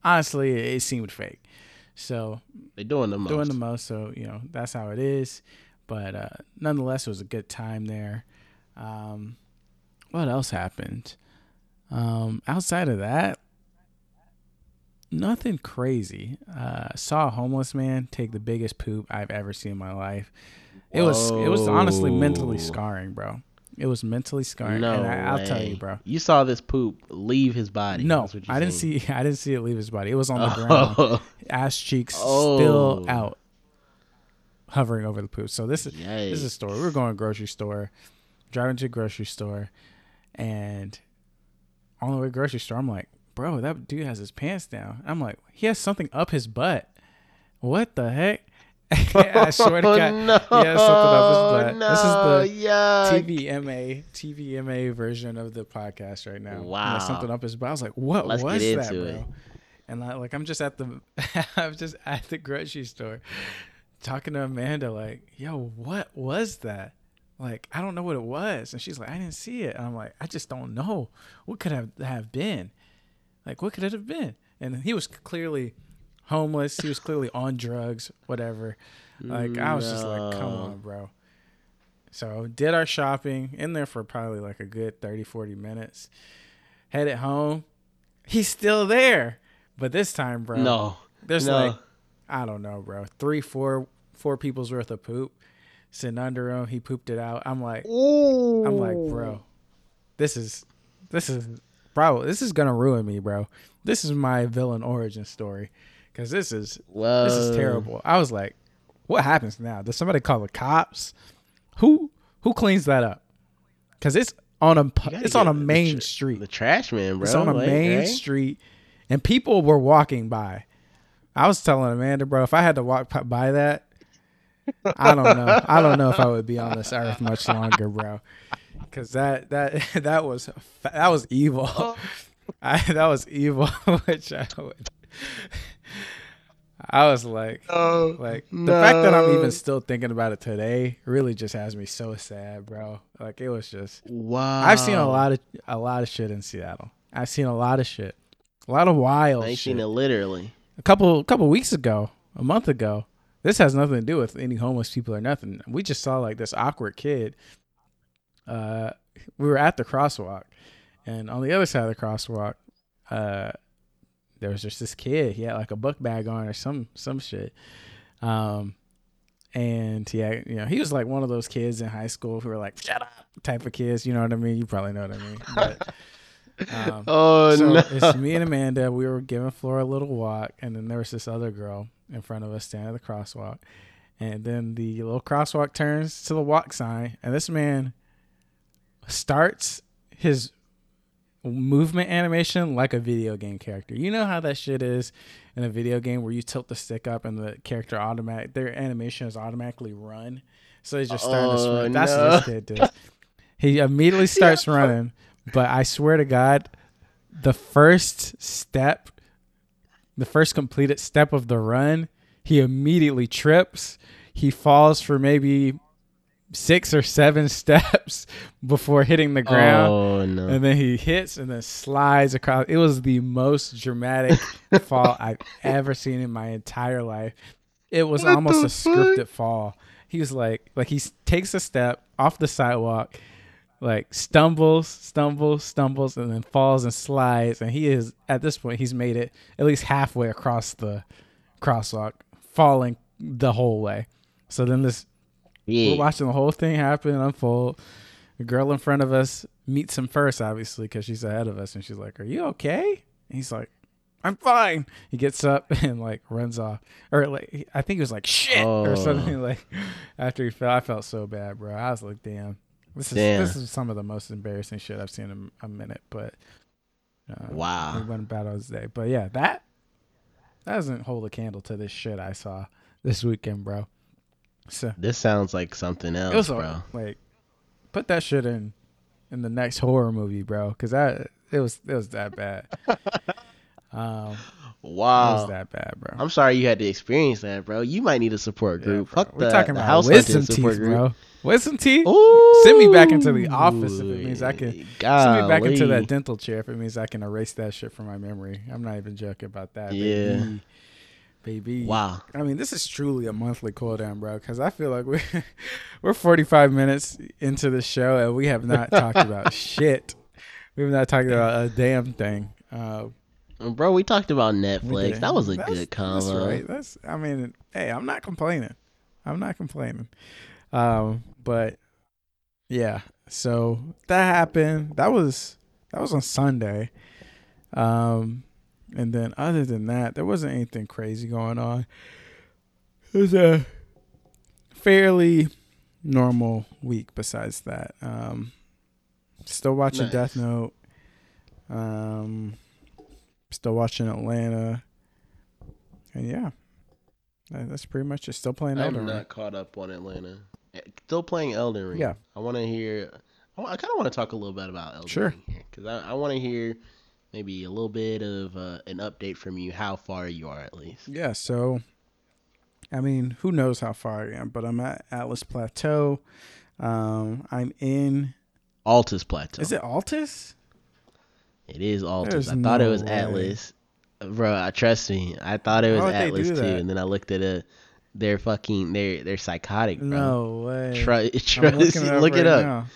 honestly, it seemed fake. So They doing the most. doing the most, so you know that's how it is. But uh, nonetheless, it was a good time there. Um, what else happened? Um, outside of that, nothing crazy. Uh, saw a homeless man take the biggest poop I've ever seen in my life. It was it was honestly mentally scarring, bro. It was mentally scarring. No and I, I'll tell you, bro. You saw this poop leave his body. No, I didn't see. I didn't see it leave his body. It was on the ground, Oh, ass cheeks Oh. still out, hovering over the poop. So this is yikes. this is a story. We were going to a grocery store, driving to a grocery store, and on the way to the grocery store, I'm like, bro, that dude has his pants down. I'm like, he has something up his butt. What the heck? I swear to Oh, God. no, He has something up his butt. No, This is the yuck. TVMA TVMA version of the podcast right now. Wow. something up his butt. I was like, what Let's was that, bro? it. And I, like I'm just at the I'm just at the grocery store talking to Amanda like, yo, what was that? Like, I don't know what it was. And she's like, I didn't see it. And I'm like, I just don't know. What could have have been? Like, what could it have been? And he was clearly homeless. He was clearly on drugs, whatever. Like, I was just like, come on, mm, bro. So did our shopping in there for probably like a good 30, 40 minutes. Headed home. He's still there. But this time, bro, No. there's no. like I don't know, bro. Three, four four people's worth of poop sitting under him. He pooped it out. I'm like, Ooh. I'm like, bro, this is, this is, bro, this is gonna ruin me, bro. This is my villain origin story, because this is Whoa. this is terrible. I was like, what happens now? Does somebody call the cops? Who who cleans that up? Because it's on a You pu- gotta it's on a the main tr- street. The trash man, bro. It's on a like, main right? street, and people were walking by. I was telling Amanda, bro, if I had to walk by that, I don't know. I don't know if I would be on this earth much longer, bro. Because that that that was that was evil. Oh. I, that was evil. Which I would. I was like, Oh, like the fact that I'm even still thinking about it today really just has me so sad, bro. Like it was just wow. I've seen a lot of a lot of shit in Seattle. I've seen a lot of shit, a lot of wild I've shit. seen it literally. A couple a couple weeks ago, a month ago. This has nothing to do with any homeless people or nothing. We just saw like this awkward kid. Uh, we were at the crosswalk, and on the other side of the crosswalk, uh, there was just this kid. He had like a book bag on or some some shit. Um, and yeah, you know, he was like one of those kids in high school who were like "shut up" type of kids. You know what I mean? You probably know what I mean. But, um, oh so no. it's me and Amanda. We were giving Flora a little walk, and then there was this other girl in front of us standing at the crosswalk. And then the little crosswalk turns to the walk sign, and this man starts his movement animation like a video game character. You know how that shit is in a video game where you tilt the stick up and the character automatic their animation is automatically run. So he's just starting to Oh, sprint. That's no. what this kid did. He immediately starts running, but I swear to God, the first step, the first completed step of the run, he immediately trips. He falls for maybe six or seven steps before hitting the ground. Oh no. And then he hits and then slides across. It was the most dramatic fall I've ever seen in my entire life. It was What almost a scripted fall. He was like, like he takes a step off the sidewalk, like stumbles, stumbles, stumbles, and then falls and slides. And he is at this point, he's made it at least halfway across the crosswalk, falling the whole way. So then this we're watching the whole thing happen and unfold. The girl in front of us meets him first, obviously, because she's ahead of us, and she's like, "Are you okay?" And he's like, "I'm fine." He gets up and like runs off, or like I think he was like "shit" Oh. or something. Like after he fell, I felt so bad, bro. I was like, "Damn, this is Damn. this is some of the most embarrassing shit I've seen in a minute." But uh, Wow. about his day. But yeah, that that doesn't hold a candle to this shit I saw this weekend, bro. So This sounds like something else, it was bro. like put that shit in in the next horror movie, bro, because that it was it was that bad. um, it Wow. was that bad, bro. I'm sorry you had to experience that, bro. You might need a support group. bro. Fuck We're the, talking the about house wisdom teeth, group. bro. Wisdom teeth. Ooh. Send me back into the office if it means I can- Send me back into that dental chair if it means I can erase that shit from my memory. I'm not even joking about that. Yeah. Baby. Baby. Wow. I mean, this is truly a monthly cool down, bro. Because I feel like we're we're 45 minutes into the show and we have not talked about shit. We have not talked about a damn thing. Uh, Bro, we talked about Netflix. That was a That's- good combo. That's right. That's. I mean, hey, I'm not complaining. I'm not complaining. Um, but yeah. So that happened. That was that was on Sunday. Um, and then other than that, there wasn't anything crazy going on. It was a fairly normal week. Besides that, um, still watching Nice. Death Note. Um, still watching Atlanta. And yeah, that's pretty much it. Still playing I'm not caught up on Atlanta. Still playing Elden Ring. Yeah. I want to hear. I, kind of want to talk a little bit about Elden Sure. Ring here because I, I want to hear maybe a little bit of uh, an update from you, how far you are at least. Yeah, so I mean, who knows how far I am, but I'm at Atlas Plateau. Um, I'm in. Altus Plateau. Is it Altus? It is Altus. There's I thought it was way. Atlas. Bro, uh, trust me. I thought it was Why would they Atlas too, and then I looked at it. They're fucking. They're they're psychotic, bro. No way. Trust. Look it right up. now.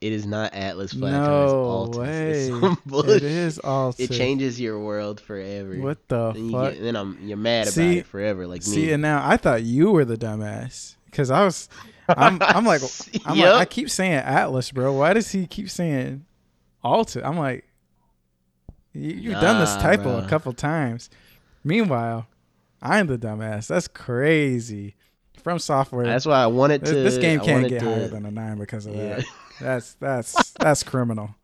It is not Atlas Plateau. No it's Altus. way. It's some bullshit. It is Altus. It changes your world forever. What the Then, fuck? get, then I'm you're mad about See- it forever, like See, me. and now I thought you were the dumbass because I was. I'm, I'm like, I'm Yep. like, I keep saying Atlas, bro. Why does he keep saying Alta? I'm like, you, you've done this typo bro. a couple times. Meanwhile, I'm the dumbass. That's crazy. FromSoftware, That's why I wanted to. this game can't get to, higher than a nine because of Yeah. that. That's that's that's criminal.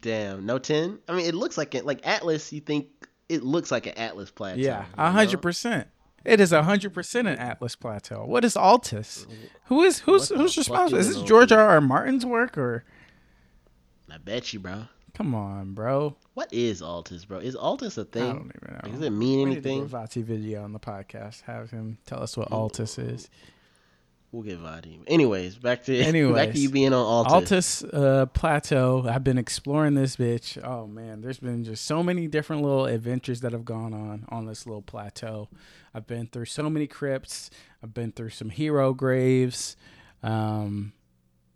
Damn, no ten. I mean, it looks like it. Like Atlas, you think it looks like an Atlas plateau. Yeah, a hundred percent. It is a hundred percent an Atlas Plateau. What is Altus? Who is who's who's responsible? is Is this George R. R. Martin's work or? I bet you, bro. Come on, bro. What is Altus, bro? Is Altus a thing? I don't even know. Like, does it mean We need to anything? Vati video on the podcast. Have him tell us what. Altus is. We'll get Vaati. Anyways, back to Anyways, back to you being on Altus. Altus uh, Plateau. I've been exploring this bitch. Oh man, there's been just so many different little adventures that have gone on on this little plateau. I've been through so many crypts. I've been through some hero graves. Um,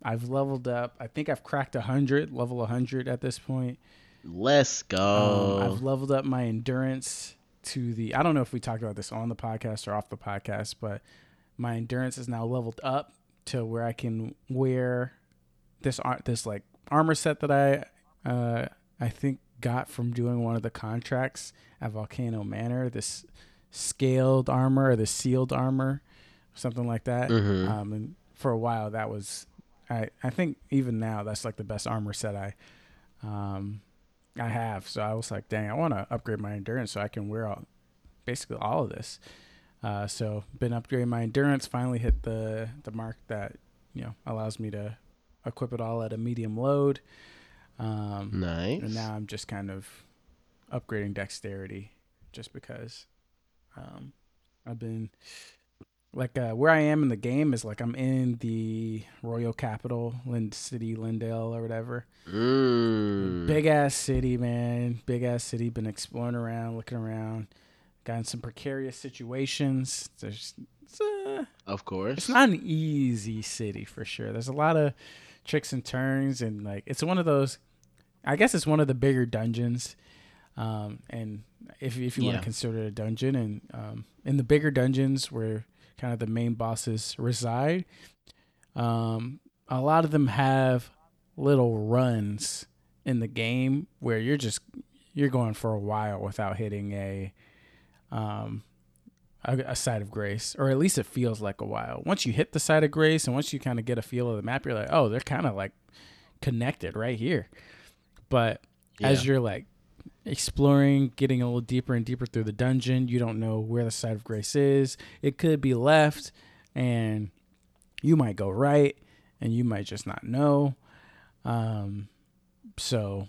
I've leveled up. I think I've cracked hundred, level hundred at this point. Let's Um, go. I've leveled up my endurance to the. I don't know if we talked about this on the podcast or off the podcast, but my endurance is now leveled up to where I can wear this ar- this like armor set that I uh, I think got from doing one of the contracts at Volcano Manor. This scaled armor or the sealed armor, something like that. Mhm. Um, and for a while, that was I I think even now that's like the best armor set I um I have. So I was like, dang, I want to upgrade my endurance so I can wear all basically all of this. Uh, so been upgrading my endurance. Finally hit the the mark that you know allows me to equip it all at a medium load. Um, nice. and now I'm just kind of upgrading dexterity just because um, I've been like uh, where I am in the game is like I'm in the royal capital, Lind City, Lindale or whatever. Mm. Big ass city, man. Big ass city. Been exploring around, looking around. Got in some precarious situations. There's uh, Of course. it's not an easy city for sure. There's a lot of tricks and turns, and like it's one of those. I guess it's one of the bigger dungeons, um, and if if you want to consider it a dungeon, and um, in the bigger dungeons where kind of the main bosses reside, um, a lot of them have little runs in the game where you're just you're going for a while without hitting a um a, a site of grace or at least it feels like a while. Once you hit the site of grace and once you kind of get a feel of the map you're like oh they're kind of like connected right here. But as you're like exploring getting a little deeper and deeper through the dungeon. You don't know where the site of grace is. It could be left and you might go right and you might just not know. Um so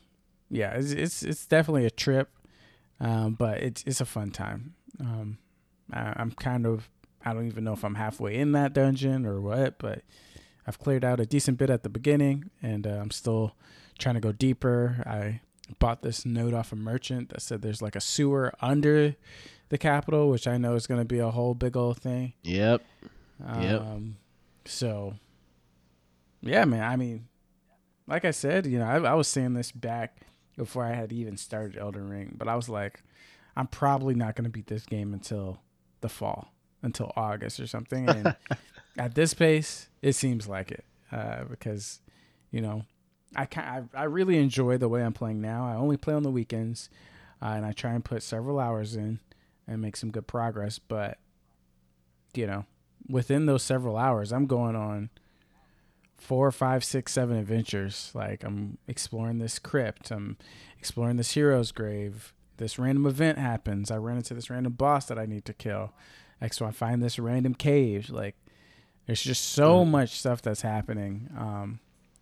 yeah it's it's, it's definitely a trip um but it's it's a fun time. Um I, i'm kind of i don't even know if i'm halfway in that dungeon or what but i've cleared out a decent bit at the beginning and uh, i'm still trying to go deeper. I bought this note off a merchant that said there's like a sewer under the capital which i know is going to be a whole big old thing Yep. um, Yep. So, yeah, man. I mean, like I said, you know, I, I was saying this back before I had even started Elden Ring, but I was like, I'm probably not going to beat this game until the fall, until August or something. And at this pace, it seems like it uh, because, you know, I, can I I really enjoy the way I'm playing now. I only play on the weekends, uh, and I try and put several hours in and make some good progress. But you know, within those several hours, I'm going on four, five, six, seven adventures. Like I'm exploring this crypt, I'm exploring this hero's grave. This random event happens. I run into this random boss that I need to kill. Like so, I find this random cave. Like there's just so Mm. much stuff that's happening um,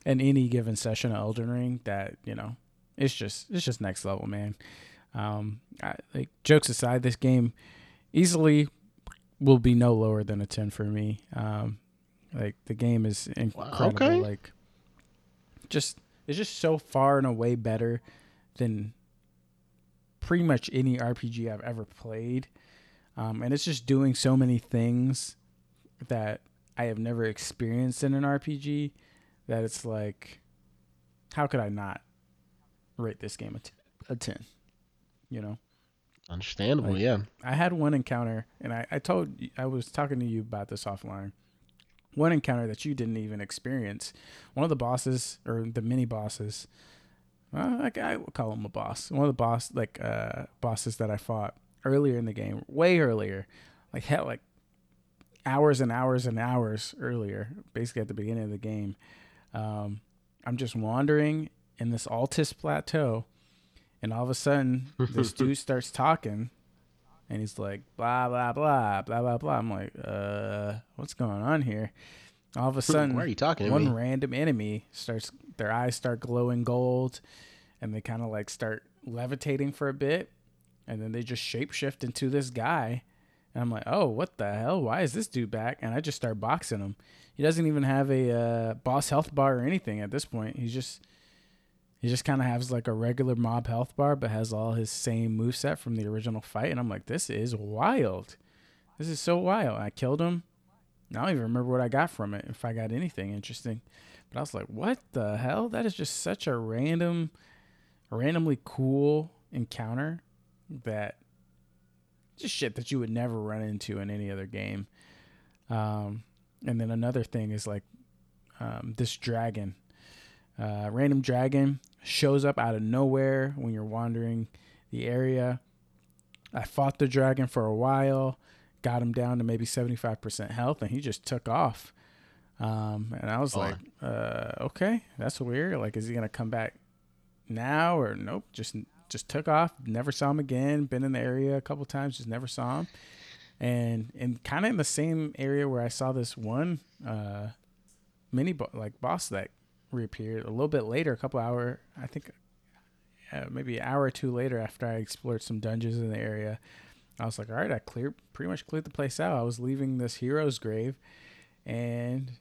in any given session of Elden Ring that you know it's just it's just next level, man. Um, I, like jokes aside, this game easily will be no lower than a 10 for me. Um, like the game is incredible. okay. Like just it's just so far and away better than pretty much any RPG I've ever played. Um, and it's just doing so many things that I have never experienced in an RPG that it's like, how could I not rate this game a, t- a 10? You know? Understandable, Like- yeah. I had one encounter, and I, I told I was talking to you about this offline. One encounter that you didn't even experience. One of the bosses or the mini bosses, well, like I would call him a boss. One of the boss like uh, bosses that I fought earlier in the game, way earlier, like hell, like hours and hours and hours earlier, basically at the beginning of the game. Um, I'm just wandering in this Altus plateau, and all of a sudden, this dude starts talking, and he's like, blah, blah, blah, blah, blah, blah. I'm like, uh, what's going on here? All of a sudden, Why are you talking to one random enemy starts, their eyes start glowing gold, and they kind of like start levitating for a bit, and then they just shapeshift into this guy. And I'm like, oh, what the hell? Why is this dude back? And I just start boxing him. He doesn't even have a uh, boss health bar or anything at this point. He's just he just kind of has like a regular mob health bar, but has all his same moveset from the original fight. And I'm like, this is wild. This is so wild. I killed him. I don't even remember what I got from it, if I got anything interesting. But I was like, what the hell? That is just such a random, randomly cool encounter that just shit that you would never run into in any other game. Um, and then another thing is like um, this dragon, uh, random dragon shows up out of nowhere when you're wandering the area. I fought the dragon for a while, got him down to maybe 75% health, and he just took off. Um, and I was Oh. like, uh, okay, that's weird. Like, is he gonna come back now or nope? Just just took off. Never saw him again. Been in the area a couple times, just never saw him. And and kind of in the same area where I saw this one uh, mini bo- like boss that reappeared a little bit later, a couple hour, I think, uh, maybe an hour or two later after I explored some dungeons in the area. I was like, all right, I cleared pretty much cleared the place out. I was leaving this hero's grave, and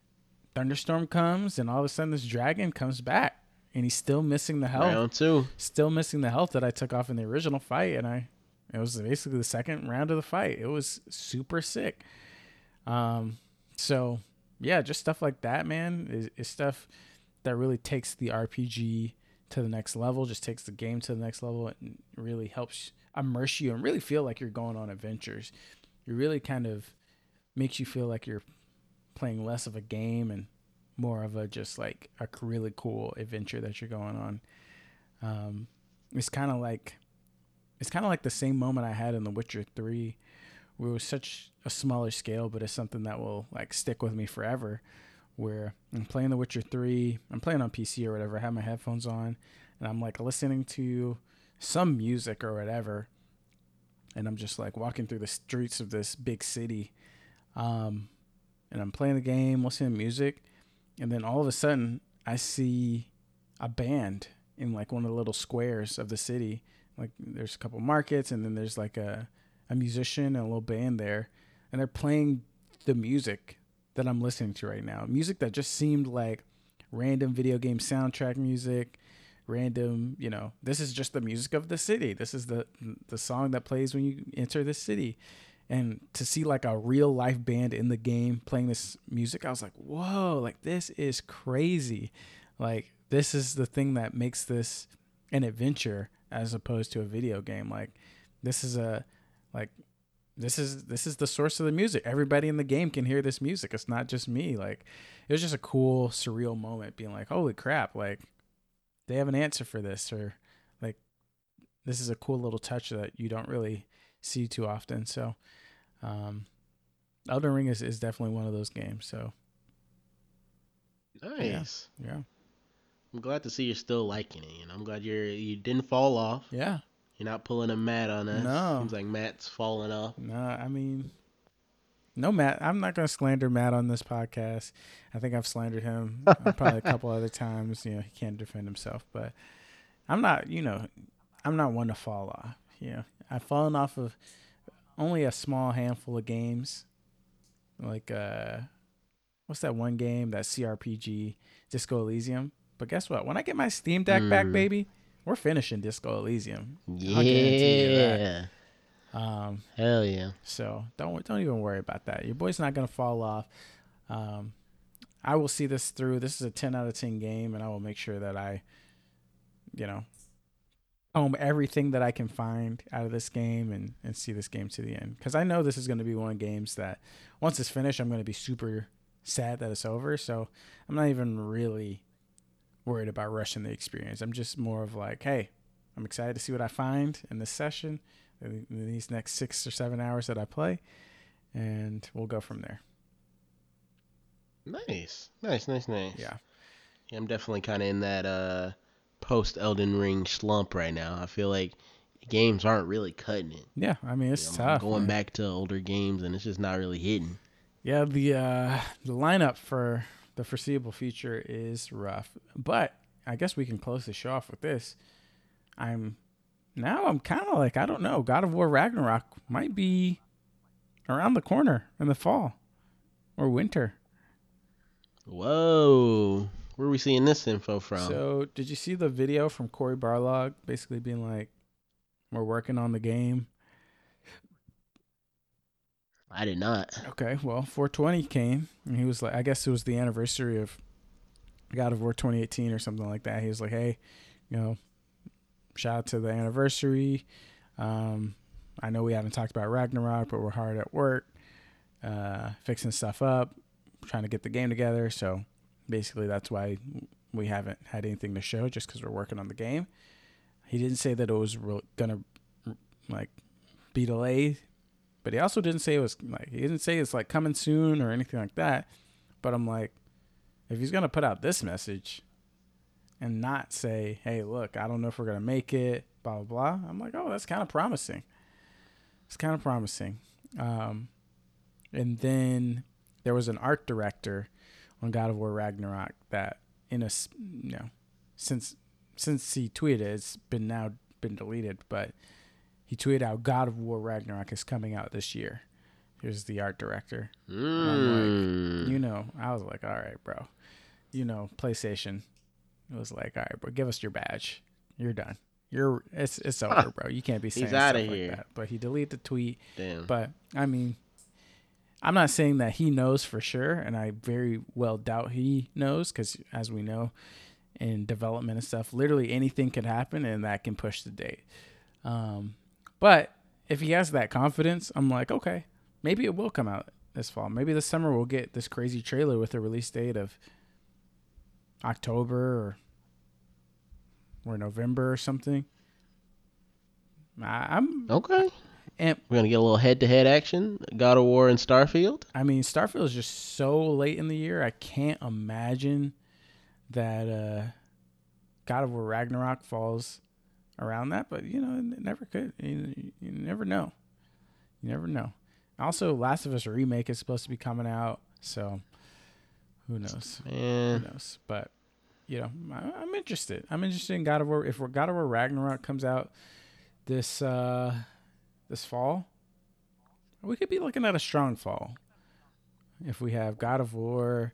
thunderstorm comes, and all of a sudden this dragon comes back, and he's still missing the health Round two. still missing the health that I took off in the original fight, and I it was basically the second round of the fight. It was super sick. Um, so yeah, just stuff like that, man, is, is stuff that really takes the RPG to the next level. Just takes the game to the next level and really helps immerse you and really feel like you're going on adventures. It really kind of makes you feel like you're playing less of a game and more of a just like a really cool adventure that you're going on. Um, it's kind of like it's kind of like the same moment I had in The Witcher Three, where it was such a smaller scale, but it's something that will like stick with me forever. Where I'm playing The Witcher Three, I'm playing on PC or whatever. I have my headphones on, and I'm like listening to some music or whatever, and I'm just like walking through the streets of this big city, um, and I'm playing the game, listening to music, and then all of a sudden I see a band in like one of the little squares of the city. Like there's a couple markets, and then there's like a a musician and a little band there, and they're playing the music that I'm listening to right now. Music that just seemed like random video game soundtrack music, random, you know, this is just the music of the city. This is the the song that plays when you enter the city. And to see like a real life band in the game playing this music, I was like, "Whoa, like this is crazy." Like this is the thing that makes this an adventure as opposed to a video game. Like this is a like this is this is the source of the music. Everybody in the game can hear this music. It's not just me. Like it was just a cool surreal moment being like, "Holy crap, like they have an answer for this or like this is a cool little touch that you don't really see too often." So um Elden Ring is, is definitely one of those games. So Nice. yeah. I'm glad to see you're still liking it. And I'm glad you're you didn't fall off. Yeah. You're not pulling a Matt on us. No. Seems like Matt's falling off. No, I mean, no, Matt. I'm not going to slander Matt on this podcast. I think I've slandered him uh, probably a couple other times. You know, he can't defend himself, but I'm not. You know, I'm not one to fall off. You know, I've fallen off of only a small handful of games. Like, uh, what's that one game? That CRPG, Disco Elysium. But guess what? When I get my Steam Deck back, Mm. baby, we're finishing Disco Elysium. Yeah. Um, Hell yeah. so don't don't even worry about that. Your boy's not gonna fall off. Um, I will see this through. This is a 10 out of 10 game, and I will make sure that I, you know, home everything that I can find out of this game and, and see this game to the end. Because I know this is going to be one of games that once it's finished, I'm going to be super sad that it's over. So I'm not even really worried about rushing the experience. I'm just more of like, hey, I'm excited to see what I find in this session, in these next six or seven hours that I play, and we'll go from there. Nice, nice, nice, nice. Yeah. yeah I'm definitely kind of in that uh post Elden Ring slump right now. I feel like games aren't really cutting it. Yeah, I mean it's You know, tough. going man. back to older games and it's just not really hitting. Yeah, the uh, the lineup for the foreseeable future is rough, but I guess we can close the show off with this. I'm now I'm kind of like I don't know. God of War Ragnarok might be around the corner in the fall or winter. Whoa, where are we seeing this info from? So, did you see the video from Cory Barlog basically being like, "We're working on the game." I did not. Okay, well, 420 came, and he was like, I guess it was the anniversary of God of War 2018 or something like that. He was like, hey, you know, shout out to the anniversary. Um, I know we haven't talked about Ragnarok, but we're hard at work, uh, fixing stuff up, trying to get the game together. So basically, that's why we haven't had anything to show, just because we're working on the game. He didn't say that it was re- gonna like be delayed, but he also didn't say it was like he didn't say it's like coming soon or anything like that. But I'm like, if he's gonna put out this message and not say, "Hey, look, I don't know if we're gonna make it," blah blah blah. I'm like, oh, that's kind of promising. It's kind of promising. Um, and then there was an art director on God of War Ragnarok that in a you know since since he tweeted it, it's been now been deleted, but he tweeted out God of War Ragnarok is coming out this year. Here's the art director. Mm. You know, I was like, all right, bro. You know, PlayStation. It was like, all right, bro, give us your badge. You're done. You're it's it's over, bro. You can't be saying He's stuff like that. But he deleted the tweet. Damn. But I mean, I'm not saying that he knows for sure, and I very well doubt he knows because, as we know, in development and stuff, literally anything can happen, and that can push the date. Um, but if he has that confidence, I'm like, okay, maybe it will come out this fall. Maybe this summer we'll get this crazy trailer with a release date of October or or November or something. I'm okay. And We're gonna get a little head-to-head action. God of War and Starfield. I mean, Starfield is just so late in the year. I can't imagine that uh, God of War Ragnarok falls around that, but you know, it never could. You, you never know. You never know. Also, Last of Us remake is supposed to be coming out, so who knows? Who knows? But you know, I, I'm interested. I'm interested in God of War. If God of War Ragnarok comes out this uh, this fall, we could be looking at a strong fall. If we have God of War,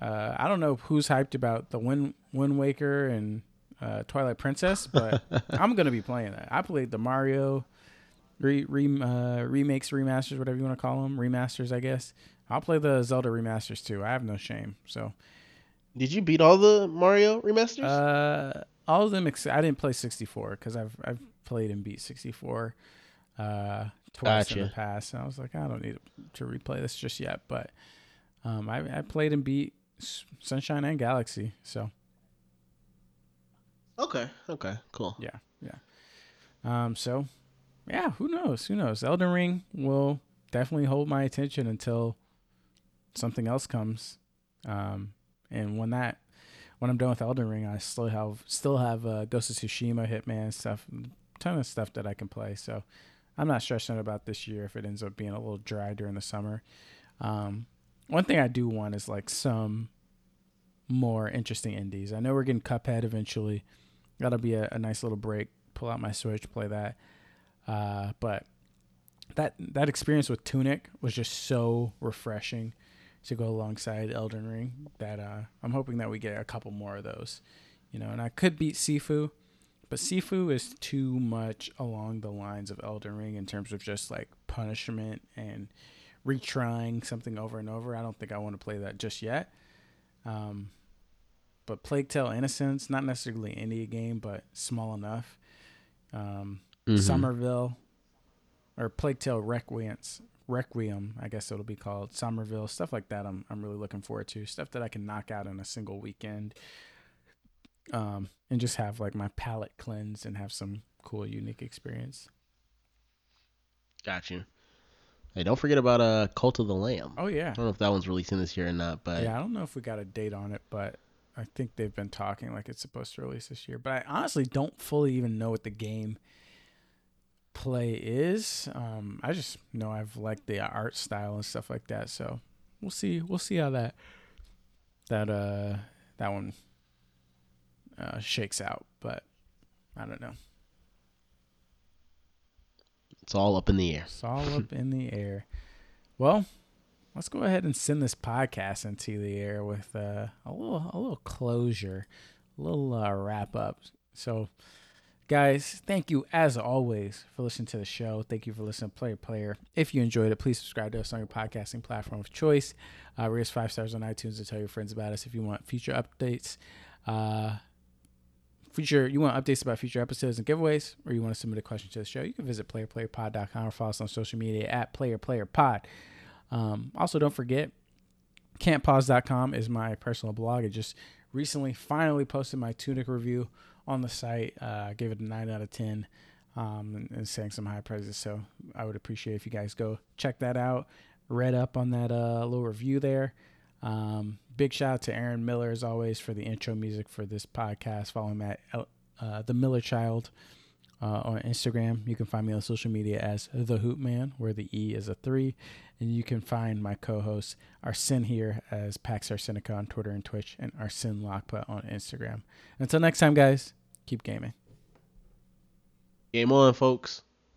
uh, I don't know who's hyped about the Wind Wind Waker and uh, Twilight Princess, but I'm gonna be playing that. I played the Mario re, re uh, remakes, remasters, whatever you want to call them, remasters, I guess. I'll play the Zelda remasters too. I have no shame. So did you beat all the Mario remasters? uh, all of them. Ex- I didn't play 64 because I've I've played and beat 64 uh, twice in the past, and I was like, I don't need to replay this just yet. But um, I I played and beat Sunshine and Galaxy. So okay. Okay. Cool. yeah, yeah. Um, so yeah, who knows? Who knows? Elden Ring will definitely hold my attention until something else comes. Um, and when that when I'm done with Elden Ring, I still have still have uh, Ghost of Tsushima, Hitman stuff, ton of stuff that I can play. So I'm not stressing about this year if it ends up being a little dry during the summer. Um, one thing I do want is like some more interesting indies. I know we're getting Cuphead eventually. That'll be a, a nice little break. Pull out my Switch, play that. Uh, but that that experience with Tunic was just so refreshing to go alongside Elden Ring that uh, I'm hoping that we get a couple more of those. You know, and I could beat Sifu, but Sifu is too much along the lines of Elden Ring in terms of just like punishment and retrying something over and over. I don't think I want to play that just yet. Um, but Plague Tale Innocence, not necessarily indie game, but small enough. Um, Mhm. Somerville or Plague Tale Requiem, Requiem, I guess it'll be called Somerville, stuff like that. I'm I'm really looking forward to stuff that I can knock out in a single weekend, um, and just have like my palate cleanse and have some cool, unique experience. Got you. Hey, don't forget about uh Cult of the Lamb. Oh yeah, I don't know if that one's releasing this year or not, but yeah. I don't know if we got a date on it, but I think they've been talking like it's supposed to release this year. But I honestly don't fully even know what the game play is. Um, I just know I've liked the art style and stuff like that. So we'll see. We'll see how that that uh that one uh, shakes out. But I don't know. it's all up in the air. It's all up in the air. Well, let's go ahead and send this podcast into the air with uh, a little a little closure, a little uh, wrap up. So, guys, thank you as always for listening to the show. Thank you for listening to Player Player. If you enjoyed it, please subscribe to us on your podcasting platform of choice. Uh, rate us five stars on iTunes and tell your friends about us if you want future updates. Uh, future you want updates about future episodes and giveaways or you want to submit a question to the show you can visit playerplayerpod.com or follow us on social media at playerplayerpod. Um, also don't forget can'tpause.com is my personal blog. I just recently finally posted my tunic review on the site uh, gave it a 9 out of 10 um, and, and saying some high praises. So i would appreciate if you guys go check that out. Read up on that uh, little review there. Um, big shout out to Aaron Miller as always for the intro music for this podcast. Follow him at uh, the Miller Child uh, on Instagram. You can find me on social media as the Hoop Man, where the E is a three, and you can find my co-host Arsene here as Pax Arsenica on Twitter and Twitch, and Arsene Lockput on Instagram. Until next time, guys, keep gaming. Game on, folks.